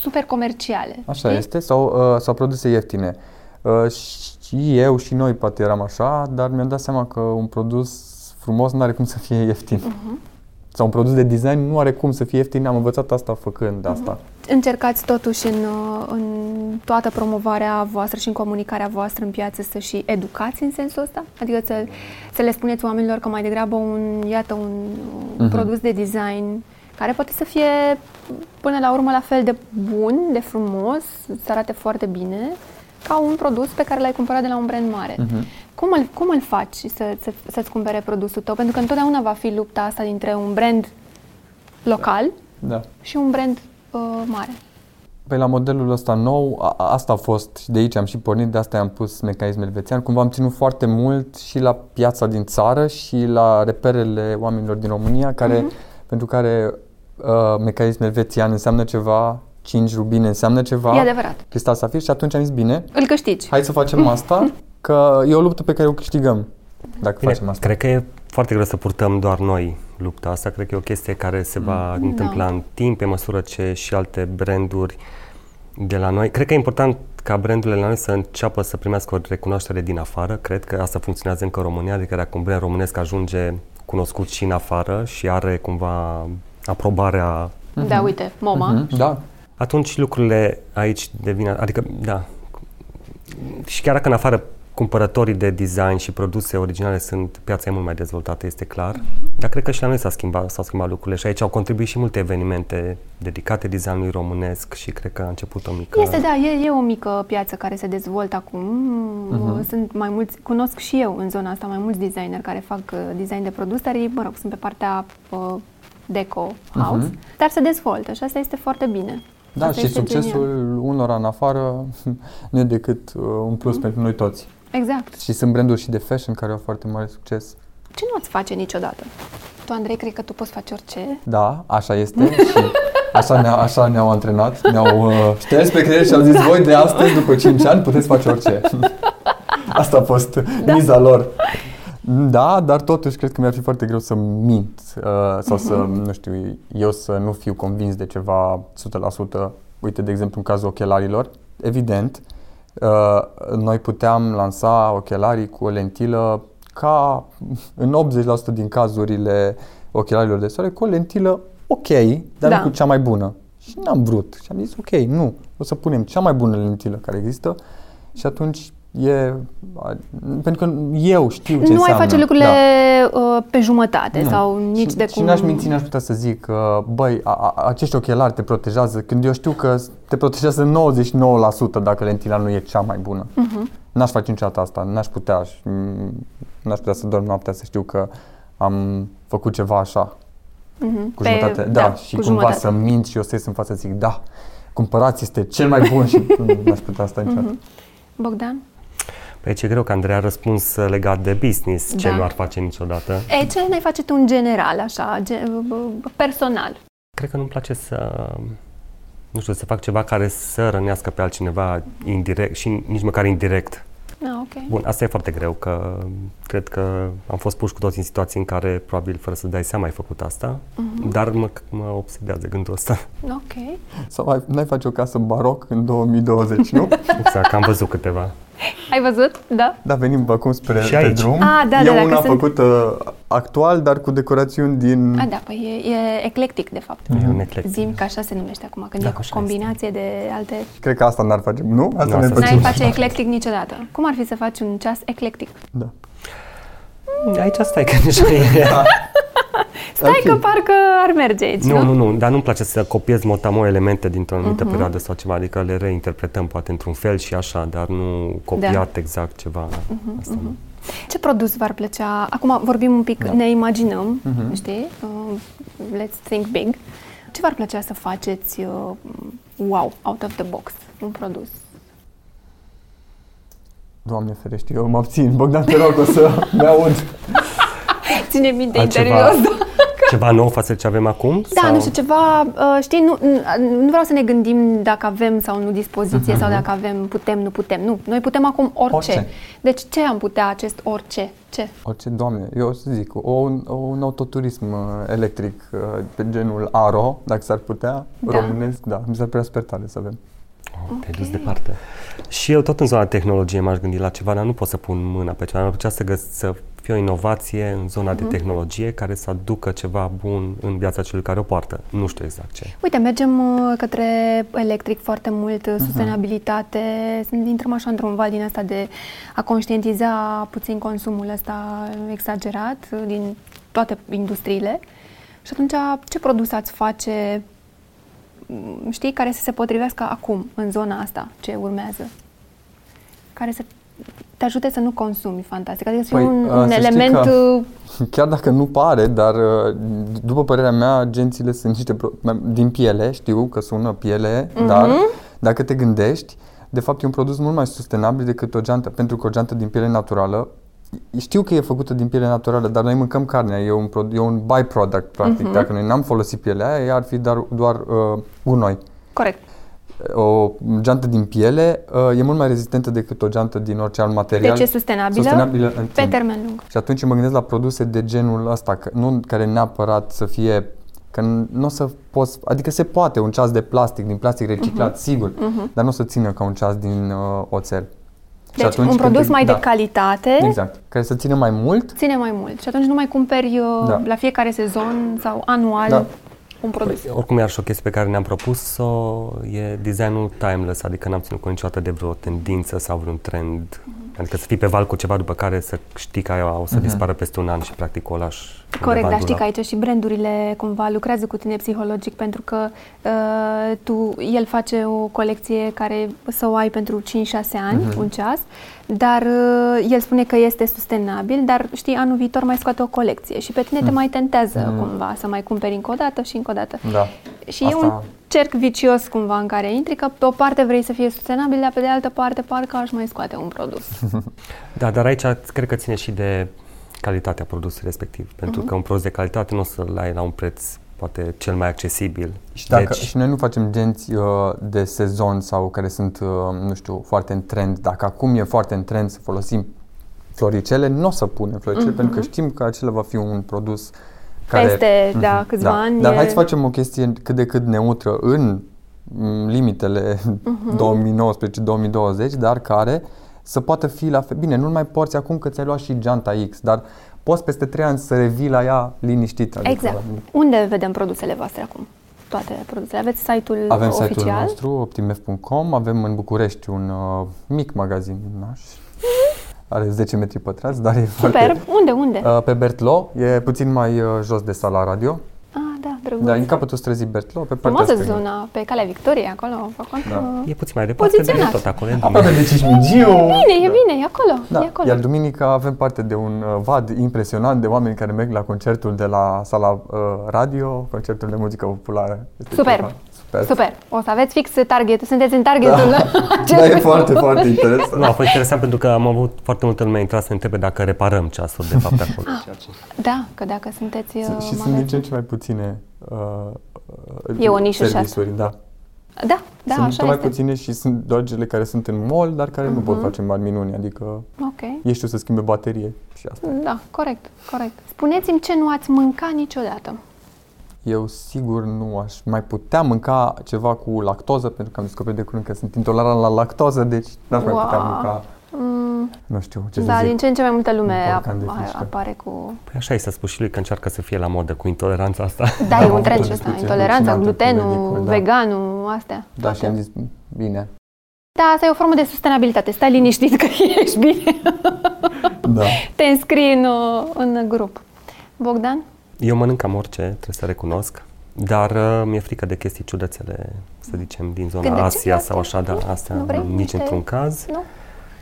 Speaker 1: super comerciale.
Speaker 2: Așa știi? este, sau, uh, sau produse ieftine. Uh, și eu și noi poate eram așa, dar mi-am dat seama că un produs frumos nu are cum să fie ieftin. Uh-huh sau un produs de design nu are cum să fie ieftin. Am învățat asta făcând mhm. asta.
Speaker 1: Încercați totuși în, în toată promovarea voastră și în comunicarea voastră în piață să și educați în sensul ăsta? Adică să, să le spuneți oamenilor că mai degrabă un, iată, un, un uh-huh. produs de design care poate să fie până la urmă la fel de bun, de frumos, să arate foarte bine, ca un produs pe care l-ai cumpărat de la un brand mare. Uh-huh. Cum îl, cum îl faci să, să, să-ți cumpere produsul tău? Pentru că întotdeauna va fi lupta asta dintre un brand local da. și un brand uh, mare.
Speaker 2: Păi la modelul ăsta nou, a, asta a fost și de aici am și pornit, de asta am pus mecanism elvețian. Cumva am ținut foarte mult și la piața din țară și la reperele oamenilor din România, care, uh-huh. pentru care uh, mecanism elvețian înseamnă ceva, 5 rubine înseamnă ceva.
Speaker 1: E adevărat.
Speaker 2: Cristal Safir și atunci am zis, bine,
Speaker 1: îl câștigi.
Speaker 2: Hai să facem asta că e o luptă pe care o câștigăm dacă Bine, facem asta.
Speaker 3: Cred că e foarte greu să purtăm doar noi lupta asta. Cred că e o chestie care se va mm. întâmpla da. în timp, pe măsură ce și alte branduri de la noi. Cred că e important ca brandurile la noi să înceapă să primească o recunoaștere din afară. Cred că asta funcționează încă în România, adică dacă un brand românesc ajunge cunoscut și în afară și are cumva aprobarea...
Speaker 1: Da, uite, MoMA.
Speaker 2: Mm-hmm. Da.
Speaker 3: Atunci lucrurile aici devin, adică, da, și chiar dacă în afară cumpărătorii de design și produse originale sunt, piața e mult mai dezvoltată, este clar, mm-hmm. dar cred că și la noi s-a schimbat, s-au schimbat lucrurile și aici au contribuit și multe evenimente dedicate designului românesc și cred că a început o mică...
Speaker 1: Este, da, e, e o mică piață care se dezvoltă acum. Mm-hmm. Sunt mai mulți, cunosc și eu în zona asta mai mulți designeri care fac uh, design de produs, dar ei, mă rog, sunt pe partea uh, deco house, mm-hmm. dar se dezvoltă și asta este foarte bine.
Speaker 2: Da, asta și succesul genial. unora în afară nu e decât uh, un plus mm-hmm. pentru noi toți.
Speaker 1: Exact.
Speaker 2: Și sunt branduri și de fashion care au foarte mare succes.
Speaker 1: Ce nu ați face niciodată? Tu, Andrei, cred că tu poți face orice.
Speaker 2: Da, așa este și așa, ne așa ne-au antrenat, ne-au uh, șters pe creier și au zis da. voi de astăzi, după 5 ani, puteți face orice. Asta a fost da. miza lor. Da, dar totuși cred că mi-ar fi foarte greu să mint uh, sau să, mhm. nu știu, eu să nu fiu convins de ceva 100%. Uite, de exemplu, în cazul ochelarilor, evident, Uh, noi puteam lansa ochelarii cu o lentilă ca în 80% din cazurile ochelarilor de soare, cu o lentilă ok, dar da. nu cu cea mai bună. Și n-am vrut. Și am zis, ok, nu, o să punem cea mai bună lentilă care există și atunci e... Pentru că eu știu ce
Speaker 1: Nu
Speaker 2: înseamnă.
Speaker 1: ai face lucrurile da. uh, pe jumătate nu. sau nici
Speaker 2: și,
Speaker 1: de
Speaker 2: și
Speaker 1: cum...
Speaker 2: Și n-aș minți, n-aș putea să zic că, băi, a, a, acești ochelari te protejează, când eu știu că te protejează 99% dacă lentila nu e cea mai bună. Uh-huh. N-aș face niciodată asta, n-aș putea, n-aș putea să dorm noaptea să știu că am făcut ceva așa. Uh-huh. Cu pe, jumătate, da, da și cumva jumătate. să mint și eu să ies în față să zic, da, cumpărați, este cel mai bun și n-aș putea asta niciodată. Uh-huh.
Speaker 1: Bogdan?
Speaker 3: Păi ce greu că Andrei a răspuns legat de business, da. ce nu ar face niciodată.
Speaker 1: E, ce n-ai face tu în general, așa, personal?
Speaker 3: Cred că nu-mi place să, nu știu, să fac ceva care să rănească pe altcineva indirect și nici măcar indirect.
Speaker 1: Ah, okay.
Speaker 3: Bun, asta e foarte greu, că cred că am fost puși cu toți în situații în care, probabil, fără să dai seama, ai făcut asta, uh-huh. dar mă, mă obsedează gândul ăsta.
Speaker 1: Ok.
Speaker 2: Sau ai, n-ai face o casă baroc în 2020, nu?
Speaker 3: exact, am văzut câteva.
Speaker 1: Ai văzut? Da.
Speaker 2: Da, venim acum spre și pe aici. drum.
Speaker 1: Ah, da,
Speaker 2: Eu
Speaker 1: da,
Speaker 2: una
Speaker 1: sunt...
Speaker 2: făcută actual, dar cu decorațiuni din...
Speaker 1: A, da, păi e, e eclectic, de fapt.
Speaker 3: E un eclectic.
Speaker 1: Zim, că așa se numește acum, când
Speaker 3: Da,
Speaker 1: e cu
Speaker 3: așa
Speaker 1: combinație de alte...
Speaker 2: Cred că asta n-ar face, nu? Asta
Speaker 3: Nu,
Speaker 2: ne
Speaker 3: asta
Speaker 1: N-ai
Speaker 2: facem.
Speaker 1: face eclectic niciodată. Cum ar fi să faci un ceas eclectic?
Speaker 2: Da.
Speaker 3: Aici stai că deja e...
Speaker 1: Stai
Speaker 2: Ok.
Speaker 1: că parcă ar merge aici,
Speaker 3: Nu,
Speaker 1: nu?
Speaker 3: nu, nu, dar nu-mi place să copiez motamo elemente dintr-o anumită perioadă sau ceva, adică le reinterpretăm poate într-un fel și așa, dar nu copiat exact ceva. Asta nu.
Speaker 1: Ce produs v-ar plăcea? Acum vorbim un pic,
Speaker 3: Da.
Speaker 1: ne imaginăm, știi? Uh, let's think big. Ce v-ar plăcea să faceți uh, wow, out of the box, un produs?
Speaker 2: Doamne ferește, eu mă abțin. Bogdan, te rog, o să mi aud.
Speaker 1: Ține minte
Speaker 3: Altceva,
Speaker 1: interios.
Speaker 3: ceva nou față de ce avem acum?
Speaker 1: Da,
Speaker 3: sau?
Speaker 1: nu știu, ceva, uh, știi, nu, nu- nu vreau să ne gândim dacă avem sau nu dispoziție sau dacă avem, putem, nu putem. Nu, noi putem acum orice.
Speaker 2: Orice.
Speaker 1: Deci ce am putea acest orice? Ce?
Speaker 2: Orice, doamne, eu o să zic, o, un, o, un autoturism uh, electric uh, pe genul Aro, dacă s-ar putea,
Speaker 1: Da.
Speaker 2: românesc, da, mi s-ar părea super tare să avem.
Speaker 3: Oh, te-ai dus departe. Și eu tot în zona tehnologie m-aș gândi la ceva, dar nu pot să pun mâna pe ceva. Mi-ar plăcea să, găs- să fie o inovație în zona de tehnologie care să aducă ceva bun în viața celui care o poartă. Nu știu exact ce.
Speaker 1: Uite, mergem uh, către electric foarte mult, uh, sustenabilitate, uh intrăm așa într-un val din asta de a conștientiza puțin consumul ăsta exagerat uh, din toate industriile. Și atunci, ce produs ați face, m, știi, care să se potrivească acum, în zona asta, ce urmează? Care să te ajute să nu consumi fantastic, adică să fie
Speaker 2: Păi,
Speaker 1: un,
Speaker 2: uh,
Speaker 1: un
Speaker 2: să știi
Speaker 1: element...
Speaker 2: că-
Speaker 1: uh,
Speaker 2: Chiar dacă nu pare, dar uh, după părerea mea, agențiile sunt niște pro- mai- din piele, știu că sună piele, dar dacă te gândești, de fapt e un produs mult mai sustenabil decât o geantă, pentru că o geantă din piele naturală știu că e făcută din piele naturală, dar noi mâncăm carnea, e un, pro- e un byproduct, practic. Dacă noi n-am folosit pielea aia, ea ar fi dar, doar uh, gunoi.
Speaker 1: Corect.
Speaker 2: O geantă din piele uh, e mult mai rezistentă decât o geantă din orice alt material.
Speaker 1: Deci e sustenabilă,
Speaker 2: sustenabilă în
Speaker 1: pe
Speaker 2: timp.
Speaker 1: termen lung.
Speaker 2: Și atunci mă gândesc la produse de genul ăsta, că nu care neapărat să fie că nu o să poți, adică se poate un ceas de plastic, din plastic reciclat, uh-huh. sigur, uh-huh. dar nu o să țină ca un ceas din uh, oțel. Și
Speaker 1: Deci un
Speaker 2: când
Speaker 1: produs
Speaker 2: te-
Speaker 1: mai
Speaker 2: da,
Speaker 1: de calitate
Speaker 2: Exact, care să țină mai mult.
Speaker 1: ține mai mult și atunci nu mai cumperi uh,
Speaker 2: Da.
Speaker 1: la fiecare sezon sau anual
Speaker 2: Da.
Speaker 1: Un produs.
Speaker 3: Păi, oricum, iar și o chestie pe care ne-am propus-o e designul timeless, adică n-am ținut cont niciodată de vreo tendință sau vreun trend. Adică să fii pe val cu ceva după care să știi că aia o să dispară peste un an și practic o lași
Speaker 1: Corect,
Speaker 3: undeva
Speaker 1: dar
Speaker 3: în
Speaker 1: știi că
Speaker 3: dulap.
Speaker 1: aici și brandurile cumva lucrează cu tine psihologic pentru că uh, tu, el face o colecție care să o ai pentru 5-6 ani,
Speaker 2: Mhm.
Speaker 1: un ceas, dar uh, el spune că este sustenabil, dar știi, anul viitor mai scoate o colecție și pe tine te mai tentează cumva să mai cumperi încă o dată și încă o dată.
Speaker 2: Mhm. Da.
Speaker 1: Și e un
Speaker 2: Asta-
Speaker 1: cerc vicios cumva în care intri, că pe o parte vrei să fie sustenabil, dar pe de altă parte parcă aș mai scoate un produs.
Speaker 3: Da, dar aici cred că ține și de calitatea produsului respectiv. Pentru
Speaker 1: Mhm.
Speaker 3: că un produs de calitate nu o să-l ai la un preț poate cel mai accesibil.
Speaker 2: Și, dacă,
Speaker 3: deci,
Speaker 2: și noi nu facem genți uh, de sezon sau care sunt, uh, nu știu, foarte în trend. Dacă acum e foarte în trend să folosim floricele, nu o să punem floricele pentru că știm că acela va fi un produs care...
Speaker 1: Mhm. Peste,
Speaker 2: Mhm,
Speaker 1: da, câțiva ani
Speaker 2: Dar
Speaker 1: e-
Speaker 2: hai să facem o chestie cât de cât neutră în mm, limitele
Speaker 1: Mhm.
Speaker 2: 2019-2020, dar care să poată fi la fel. Bine, nu mai porți acum că ți-ai luat și geanta X, dar poți peste 3 ani să revii la ea liniștit. adică-
Speaker 1: Exact. Unde vedem produsele voastre acum? Toate produsele. Aveți site-ul
Speaker 2: Avem
Speaker 1: oficial?
Speaker 2: site-ul nostru, optimf.com, avem în București un uh, mic magazin naș. Are 10 metri pătrați, dar e
Speaker 1: Super.
Speaker 2: foarte...
Speaker 1: Unde, unde?
Speaker 2: Uh, pe Bertlo, e puțin mai uh, jos de sala radio.
Speaker 1: Ah, da, drăguț.
Speaker 2: Da, în capătul străzii Bertlo, pe partea
Speaker 1: Frumoasă
Speaker 2: stângă.
Speaker 1: zona, pe Calea Victoriei, acolo, pe acolo.
Speaker 2: Da.
Speaker 3: e puțin mai departe, dar e
Speaker 1: Poziționat.
Speaker 3: tot acolo. e bine.
Speaker 2: Aproape de Cismigiu.
Speaker 1: Bine, e bine, e acolo,
Speaker 2: Da.
Speaker 1: e acolo.
Speaker 2: Iar duminica avem parte de un uh, vad impresionant de oameni care merg la concertul de la sala uh, radio, concertul de muzică populară. Este
Speaker 1: Super.
Speaker 2: ceva Super.
Speaker 1: Super. O să aveți fix target, sunteți în targetul
Speaker 2: Da,
Speaker 1: acestui
Speaker 2: e foarte, foarte interesant.
Speaker 3: Nu, a fost interesant pentru că am avut foarte multă lume intrat să ne întrebe dacă reparăm ceasuri de fapt acolo. ceea ce-
Speaker 1: Da, că dacă sunteți uh,
Speaker 2: Sunt- și sunt
Speaker 1: magazin.
Speaker 2: din ce în ce mai puține uh, uh,
Speaker 1: E o nișă și
Speaker 2: servisuri, da.
Speaker 1: Da, da,
Speaker 2: sunt
Speaker 1: așa
Speaker 2: tot mai
Speaker 1: este. Mhm.
Speaker 2: puține și sunt doar cele care sunt în mall, dar care nu pot face mari minuni, adică
Speaker 1: Ok.
Speaker 2: ei știu să schimbe baterie și asta.
Speaker 1: Da, corect, corect. Spuneți-mi ce nu ați mâncat niciodată.
Speaker 2: Eu sigur nu aș mai putea mânca ceva cu lactoză, pentru că am descoperit de curând că sunt intolerant la lactoză, deci n-aș mai putea
Speaker 1: Wow.
Speaker 2: mânca.
Speaker 1: Mm,
Speaker 2: nu știu ce să
Speaker 1: Da,
Speaker 2: zic.
Speaker 1: din ce în ce mai multă lume
Speaker 2: Un
Speaker 1: ap-
Speaker 2: borcan de fișcă.
Speaker 1: apare cu...
Speaker 3: Păi așa i s-a spus și lui că încearcă să fie la modă cu intoleranța asta.
Speaker 1: Da, e
Speaker 2: am
Speaker 1: un
Speaker 2: avut
Speaker 1: trend
Speaker 2: o
Speaker 1: și ăsta,
Speaker 2: discuție
Speaker 1: intoleranța,
Speaker 2: halucinantă cu
Speaker 1: glutenul,
Speaker 2: medicul, da.
Speaker 1: veganul, astea.
Speaker 2: Da, și
Speaker 1: toate.
Speaker 2: am zis, bine,
Speaker 1: Da, asta e o formă de sustenabilitate. Stai liniștit că ești bine.
Speaker 2: da.
Speaker 1: Te înscrii în, uh, în grup. Bogdan?
Speaker 3: Eu mănânc cam orice, trebuie să recunosc, dar uh, mi-e frică de chestii ciudățele, să zicem, din zona
Speaker 1: Cât de
Speaker 3: Asia
Speaker 1: ciudate?
Speaker 3: sau așa, dar
Speaker 1: Nu?
Speaker 3: astea
Speaker 1: Nu vrei
Speaker 3: nici
Speaker 1: niște-
Speaker 3: într-un caz.
Speaker 1: Nu?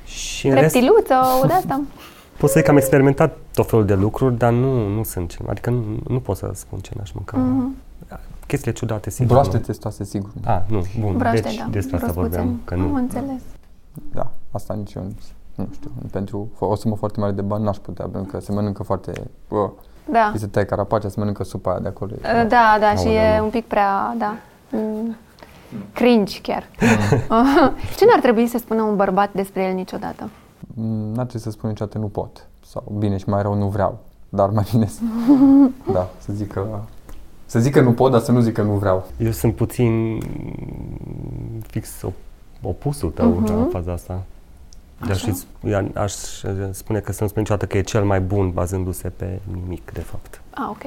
Speaker 3: Și în rest,
Speaker 1: Reptiluță, o de asta?
Speaker 3: pot să zic că am experimentat tot felul de lucruri, dar nu, nu sunt ce, adică nu, nu pot să spun ce n-aș mânca.
Speaker 1: Mhm.
Speaker 3: Chestiile ciudate, sigur.
Speaker 2: Broaște
Speaker 3: nu.
Speaker 2: testoase, sigur.
Speaker 3: Ah, nu, bun,
Speaker 1: Broaște,
Speaker 3: deci
Speaker 1: da.
Speaker 3: despre asta
Speaker 1: Broscuțe.
Speaker 3: vorbeam, că
Speaker 1: Am
Speaker 3: nu.
Speaker 1: înțeles.
Speaker 2: Da, asta nici eu nu, nu știu. Pentru o sumă foarte mare de bani n-aș putea, pentru că se mănâncă foarte... Bă,
Speaker 1: Da.
Speaker 2: îi se taie carapacea, se mănâncă supa aia de acolo. e-
Speaker 1: Uh, Da, da, și
Speaker 3: Aoleu,
Speaker 1: e
Speaker 3: nu.
Speaker 1: un pic prea, da, mm, cringe chiar. Ce n-ar trebui să spună un bărbat despre el niciodată?
Speaker 2: Mm, N-ar trebui să spun niciodată nu pot. Sau bine și mai rău nu vreau. Dar mai bine să... da, să zic că... Să zic că nu pot, dar să nu zic că nu vreau.
Speaker 3: Eu sunt puțin fix op- opusul tău
Speaker 1: Mhm.
Speaker 3: la faza asta. Deci
Speaker 1: Așa.
Speaker 3: aș, eu aș spune că să nu spun niciodată că e cel mai bun bazându-se pe nimic, de fapt.
Speaker 1: Ah, ok.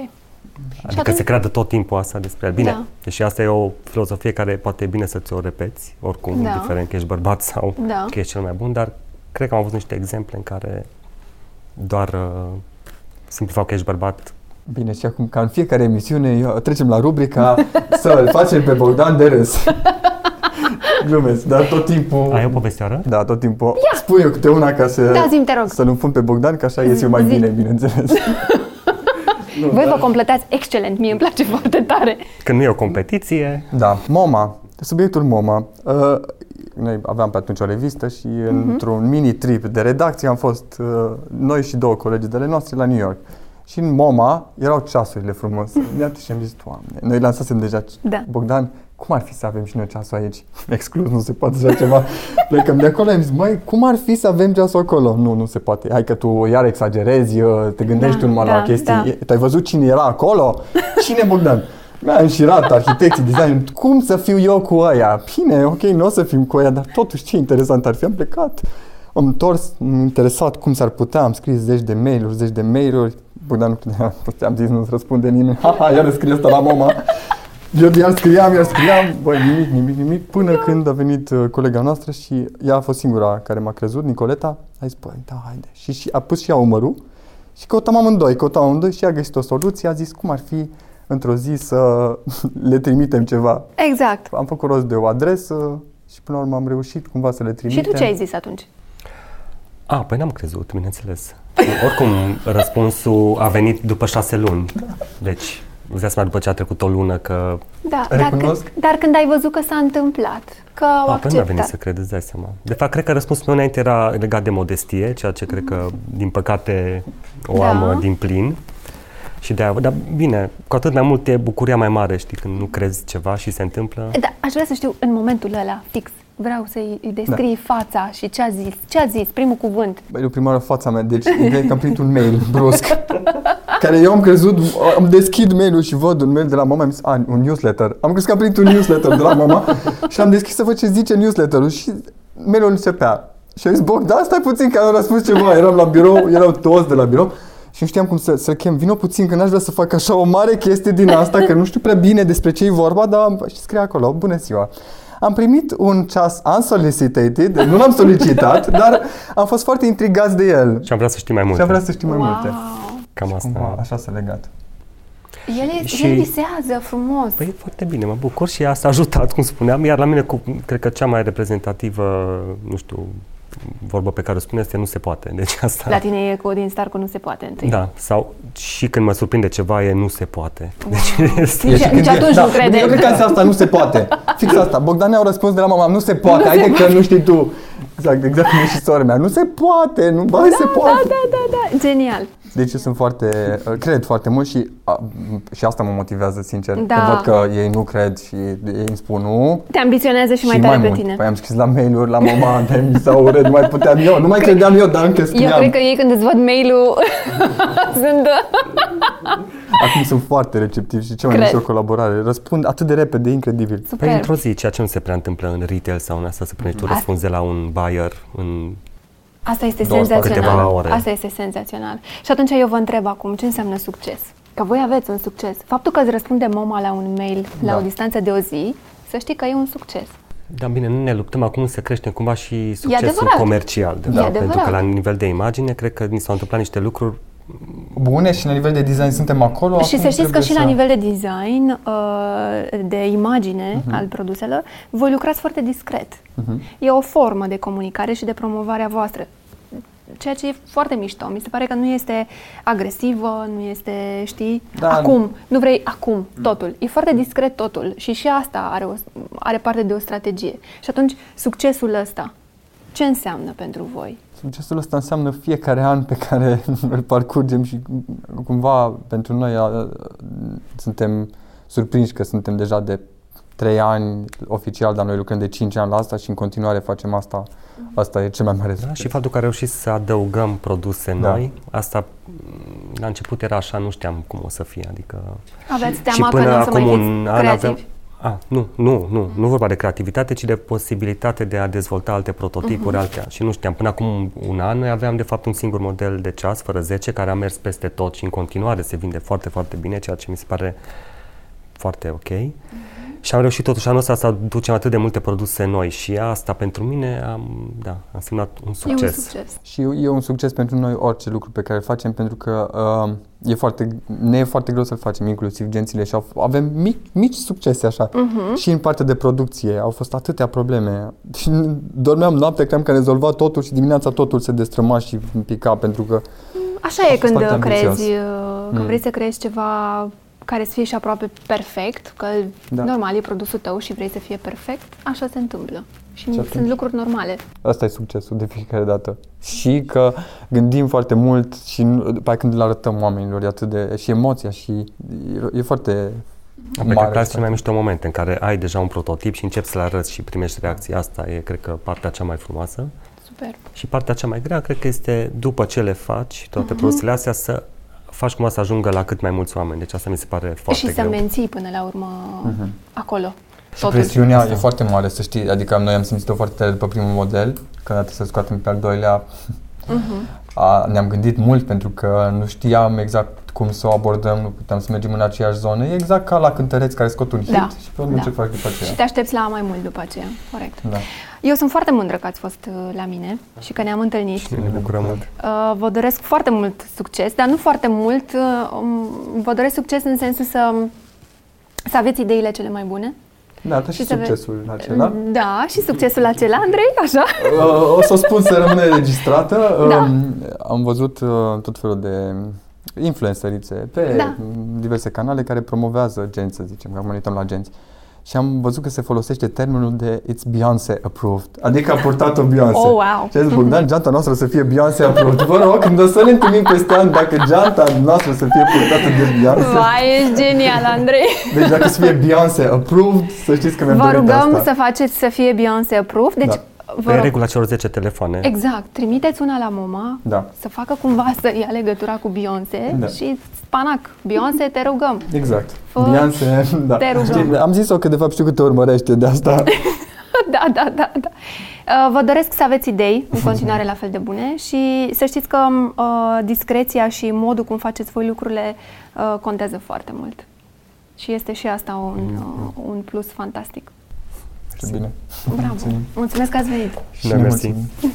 Speaker 3: Adică
Speaker 1: atunci-
Speaker 3: se creadă tot timpul asta despre el. Bine,
Speaker 1: Da.
Speaker 3: deși asta e o filozofie care poate e bine să ți-o repeți, oricum,
Speaker 1: Da.
Speaker 3: indiferent că ești bărbat sau
Speaker 1: Da.
Speaker 3: că ești cel mai bun, dar cred că am avut niște exemple în care doar uh, simplu fapt că ești bărbat
Speaker 2: Bine, și acum, ca în fiecare emisiune, eu, trecem la rubrica să îl facem pe Bogdan de râs. Glumesc, dar tot timpul...
Speaker 3: Ai o povestioară?
Speaker 2: Da, tot timpul. Ia. Spun eu câte una ca să...
Speaker 1: Da, zi-mi, te rog.
Speaker 2: Să-l înfund pe Bogdan, că așa ies eu mai
Speaker 1: Zi.
Speaker 2: bine, bineînțeles.
Speaker 1: Voi vă completați excelent, mie îmi place foarte tare.
Speaker 3: Când nu e o competiție,
Speaker 2: Da, MoMA, subiectul MoMA. Uh, noi aveam pe atunci o revistă și
Speaker 1: Mhm.
Speaker 2: într-un mini-trip de redacție am fost uh, noi și două colegi de ale noastre la New York. Și în MoMA erau ceasurile frumos. Ne-am și am zis, Doamne, noi lansasem deja.
Speaker 1: Da.
Speaker 2: Bogdan, cum ar fi să avem și noi ceasul aici? Exclus, nu se poate așa ceva. Plecăm de acolo, am zis, măi, cum ar fi să avem ceasul acolo? Nu, nu se poate. Hai că tu iar exagerezi, uh, te gândești
Speaker 1: Da,
Speaker 2: numai
Speaker 1: da,
Speaker 2: la chestii.
Speaker 1: da.
Speaker 2: Tu ai văzut cine era acolo? Cine Bogdan? Mi-a înșirat arhitecții, design. Cum să fiu eu cu ăia? Bine, ok, nu o să fim cu ăia, dar totuși ce interesant ar fi. Am plecat, am întors, m-am interesat cum s-ar putea, am scris zeci de mail-uri, zeci de mail-uri. Bogdan nu credea, am zis nu-ți răspunde nimeni. Ha, ha, iar scrie asta la mama. Eu iar scriam, iar scriam, băi, nimic, nimic, nimic, până când a venit uh, colega noastră și ea a fost singura care m-a crezut, Nicoleta, a zis, băi, da, haide. Și, și a pus și ea umărul și căutam amândoi, căutam amândoi și a găsit o soluție, a zis cum ar fi într-o zi să le trimitem ceva.
Speaker 1: Exact.
Speaker 2: Am făcut rost de o adresă și până la urmă am reușit cumva să le
Speaker 1: Și
Speaker 2: trimitem.
Speaker 1: tu ce ai zis atunci?
Speaker 3: A, păi n-am crezut, bineînțeles. Oricum, răspunsul a venit după șase luni. Deci, îți dai seama după ce a trecut o lună că...
Speaker 1: Da, dar
Speaker 2: Recunosc.
Speaker 1: când, dar când ai văzut că s-a întâmplat, că au
Speaker 3: A, păi nu a venit
Speaker 1: acceptat.
Speaker 3: să cred, îți dai seama. De fapt, cred că răspunsul meu înainte era legat de modestie, ceea ce cred că, din păcate, o
Speaker 1: Da.
Speaker 3: am uh, din plin. Și de dar bine, cu atât mai mult e bucuria mai mare, știi, când nu crezi ceva și se întâmplă.
Speaker 1: Da, aș vrea să știu în momentul ăla, fix, vreau să-i îi descrii
Speaker 2: Da.
Speaker 1: fața și ce a zis, ce a zis, primul cuvânt.
Speaker 2: Băi, eu prima oară fața mea, deci ideea e că am primit un mail brusc, care eu am crezut, am deschid mail-ul și văd un mail de la mama, am zis, a, un newsletter. Am crezut că am primit un newsletter de la mama și am deschis să văd ce zice newsletterul și mail-ul începea. Și am zis, Bogdan, stai puțin că am răspuns ceva, eram la birou, erau toți de la birou și nu știam cum să, să chem. Vino puțin, că n-aș vrea să fac așa o mare chestie din asta, că nu știu prea bine despre ce e vorba, dar și scrie acolo, bună ziua. Am primit un ceas unsolicited, nu l-am solicitat, dar am fost foarte intrigați de el.
Speaker 3: Și am vrea să știi mai multe.
Speaker 2: Și am vrea să știu mai
Speaker 1: wow.
Speaker 2: multe.
Speaker 3: Cam
Speaker 2: Cumva,
Speaker 3: asta.
Speaker 2: așa s-a legat.
Speaker 1: El, e,
Speaker 3: Și-
Speaker 1: el visează frumos.
Speaker 3: Păi e foarte bine, mă bucur și asta a ajutat, cum spuneam, iar la mine, cu, cred că cea mai reprezentativă, nu știu, vorbă pe care o spune este nu se poate. Deci asta...
Speaker 1: La tine e cu din star cu nu se poate întâi.
Speaker 3: Da, sau și când mă surprinde ceva e nu se poate.
Speaker 1: Wow.
Speaker 3: Deci este...
Speaker 1: Nici, nici atunci nu crede.
Speaker 2: Eu cred că asta nu se poate. Fix asta. Bogdan ne-au răspuns de la mama, nu se poate.
Speaker 1: Nu
Speaker 2: Haide
Speaker 1: se
Speaker 2: că nu știi tu. Exact, exact cum e și sora mea. Nu se poate, nu, ba, se
Speaker 1: Da,
Speaker 2: poate.
Speaker 1: da, da, da, genial.
Speaker 2: Deci eu sunt foarte, cred foarte mult și, a, și asta mă motivează, sincer.
Speaker 1: Da.
Speaker 2: Că văd că ei nu cred și ei îmi spun nu.
Speaker 1: Te ambiționează și mai tare pe
Speaker 2: mult.
Speaker 1: tine.
Speaker 2: Păi am scris la mail-uri la mama, de mi s-a urât, nu mai puteam eu. Nu mai credeam eu, dar încă
Speaker 1: Eu
Speaker 2: scriam.
Speaker 1: cred că ei când îți văd mail-ul sunt...
Speaker 2: Acum sunt foarte receptiv și cea mai
Speaker 1: Cred.
Speaker 2: mișto colaborare. Răspund atât de repede, incredibil.
Speaker 3: Păi
Speaker 1: Super.
Speaker 3: într-o zi, ceea ce nu se prea întâmplă în retail sau în asta, să primești un
Speaker 1: Asta-
Speaker 3: răspuns de la un buyer în
Speaker 1: Asta este
Speaker 2: două spate.
Speaker 3: Câteva
Speaker 1: senzațional.
Speaker 3: ore.
Speaker 1: Asta este senzațional. Și atunci eu vă întreb acum, ce înseamnă succes? Că voi aveți un succes. Faptul că îți răspunde mama la un mail la
Speaker 2: Da.
Speaker 1: o distanță de o zi, să știi că e un succes.
Speaker 3: Da, bine, nu ne luptăm acum să creștem cumva și succesul
Speaker 1: adevărat.
Speaker 3: comercial. De
Speaker 1: E
Speaker 3: fapt,
Speaker 1: adevărat.
Speaker 3: pentru că la nivel de imagine, cred că mi s-au întâmplat niște lucruri
Speaker 2: Bune și la nivel de design suntem acolo.
Speaker 1: și
Speaker 2: acum
Speaker 1: să știți că
Speaker 2: trebuie
Speaker 1: și la
Speaker 2: să-
Speaker 1: nivel de design, uh, de imagine al produselor, voi lucrați foarte discret. E o formă de comunicare și de promovare a voastră. Ceea ce e foarte mișto. Mi se pare că nu este agresivă, nu este, știi,
Speaker 2: Da.
Speaker 1: acum, nu vrei acum, totul. E foarte discret totul și și asta are, o, are parte de o strategie. Și atunci, succesul ăsta, ce înseamnă pentru voi?
Speaker 2: Succesul ăsta înseamnă fiecare an pe care îl parcurgem și cumva pentru noi a, suntem surprinși că suntem deja de 3 ani oficial, dar noi lucrăm de 5 ani la asta și în continuare facem asta. Asta e cel mai mare
Speaker 3: Da,
Speaker 2: succes.
Speaker 3: și faptul că am reușit să adăugăm produse
Speaker 2: Da.
Speaker 3: noi, asta m, la început era așa, nu știam cum o să fie, adică...
Speaker 1: Aveți
Speaker 3: și
Speaker 1: teama că
Speaker 3: până
Speaker 1: nu o să mai
Speaker 3: acum
Speaker 1: fiți
Speaker 3: un an
Speaker 1: creativi?
Speaker 3: aveam... A, nu, nu, nu, nu vorba de creativitate, ci de posibilitate de a dezvolta alte prototipuri,
Speaker 1: Mhm.
Speaker 3: alte. Și nu știam, până acum un, un an noi aveam de fapt un singur model de ceas, fără 10, care a mers peste tot și în continuare se vinde foarte, foarte bine, ceea ce mi se pare foarte ok.
Speaker 1: Mhm.
Speaker 3: Și am reușit totuși anul ăsta să aducem atât de multe produse noi și asta pentru mine am, da, a însemnat un
Speaker 1: E
Speaker 3: succes.
Speaker 1: un succes.
Speaker 2: Și e un succes pentru noi orice lucru pe care îl facem, pentru că uh, e foarte, ne e foarte greu să-l facem, inclusiv gențile și au, avem mic, mici succese așa. Uh-huh. Și în partea de producție au fost atâtea probleme. Și dormeam noaptea, cream că am rezolvat totul și dimineața totul se destrăma și pica pentru că
Speaker 1: Așa
Speaker 2: A
Speaker 1: e
Speaker 2: fost
Speaker 1: când
Speaker 2: foarte
Speaker 1: uh, creezi,
Speaker 2: ambițios.
Speaker 1: uh, când
Speaker 2: Mm.
Speaker 1: vrei să creezi ceva care să fie și aproape perfect, că
Speaker 2: Da.
Speaker 1: normal e produsul tău și vrei să fie perfect, așa se întâmplă. Și,
Speaker 2: Și
Speaker 1: sunt
Speaker 2: atunci?
Speaker 1: lucruri normale.
Speaker 2: Asta e succesul de fiecare dată. Și că gândim foarte mult și nu- după aia când le arătăm oamenilor, e atât de... și emoția și e, e foarte
Speaker 3: Am pe
Speaker 2: mare.
Speaker 3: care cele mai mișto momente în care ai deja un prototip și începi să-l arăți și primești reacții. Asta e, cred că, partea cea mai frumoasă.
Speaker 1: Super.
Speaker 3: Și partea cea mai grea, cred că este după ce le faci, toate
Speaker 1: Mhm.
Speaker 3: produsele astea, să faci cumva să ajungă la cât mai mulți oameni. Deci asta mi se pare foarte
Speaker 1: și să
Speaker 3: greu.
Speaker 1: menții până la urmă acolo.
Speaker 2: Și
Speaker 1: Totul.
Speaker 2: presiunea e foarte mare, să știi. Adică noi am simțit-o foarte tare după primul model, când a trebuit să scoatem pe al doilea. A, ne-am gândit mult pentru că nu știam exact cum să o abordăm, nu puteam să mergem în aceeași zonă. E exact ca la cântăreți care scot un hit
Speaker 1: Da,
Speaker 2: și pe urmă
Speaker 1: da.
Speaker 2: ce faci după aceea.
Speaker 1: Și te aștepți la mai mult după aceea. Corect.
Speaker 2: Da.
Speaker 1: Eu sunt foarte mândră că ați fost uh, la mine și că ne-am întâlnit.
Speaker 3: Și ne bucurăm mult.
Speaker 1: Uh, Vă doresc foarte mult succes, dar nu foarte mult. uh, um, Vă doresc succes în sensul să, să aveți ideile cele mai bune.
Speaker 2: Da, dar și,
Speaker 1: să ve-
Speaker 2: succesul acela.
Speaker 1: Da, și succesul acela, Andrei, așa?
Speaker 2: Uh, o să o spun să rămână registrată.
Speaker 1: Da.
Speaker 2: Um, Am văzut uh, tot felul de influencerițe pe
Speaker 1: Da.
Speaker 2: diverse canale care promovează genți, să zicem, că acum ne uităm la genți. Și am văzut că se folosește termenul de It's Beyoncé approved, adică a purtat-o Beyoncé.
Speaker 1: Oh, wow.
Speaker 2: Și a zis, Bogdan, geanta noastră să fie Beyoncé approved. Vă rog, când o să ne întâlnim peste ani, dacă geanta noastră să fie purtată de Beyoncé,
Speaker 1: Vai, ești genial, Andrei!
Speaker 2: deci dacă să fie Beyoncé approved, să știți că mi-am
Speaker 1: Vă
Speaker 2: dorit
Speaker 1: rugăm
Speaker 2: asta.
Speaker 1: să faceți să fie Beyoncé approved. Deci,
Speaker 2: Da.
Speaker 1: Vă
Speaker 3: Pe
Speaker 1: rog,
Speaker 3: regula celor 10 telefoane.
Speaker 1: exact, trimiteți una la mama
Speaker 2: Da.
Speaker 1: să facă cumva să ia legătura cu Beyoncé
Speaker 2: Da.
Speaker 1: și spanac, Beyoncé, te rugăm.
Speaker 2: Exact.
Speaker 1: Fă-
Speaker 2: Beyoncé, da.
Speaker 1: te rugăm.
Speaker 2: Știi, am zis-o că de fapt știu că te urmărește de asta.
Speaker 1: da, da, da, da. Uh, Vă doresc să aveți idei în continuare la fel de bune și să știți că uh, discreția și modul cum faceți voi lucrurile uh, contează foarte mult. Și este și asta un, uh, un plus fantastic.
Speaker 2: Ce bine.
Speaker 1: Bravo!
Speaker 2: Mulțumim.
Speaker 1: Mulțumesc că ați venit!
Speaker 3: Și noi mersi.
Speaker 2: mulțumim.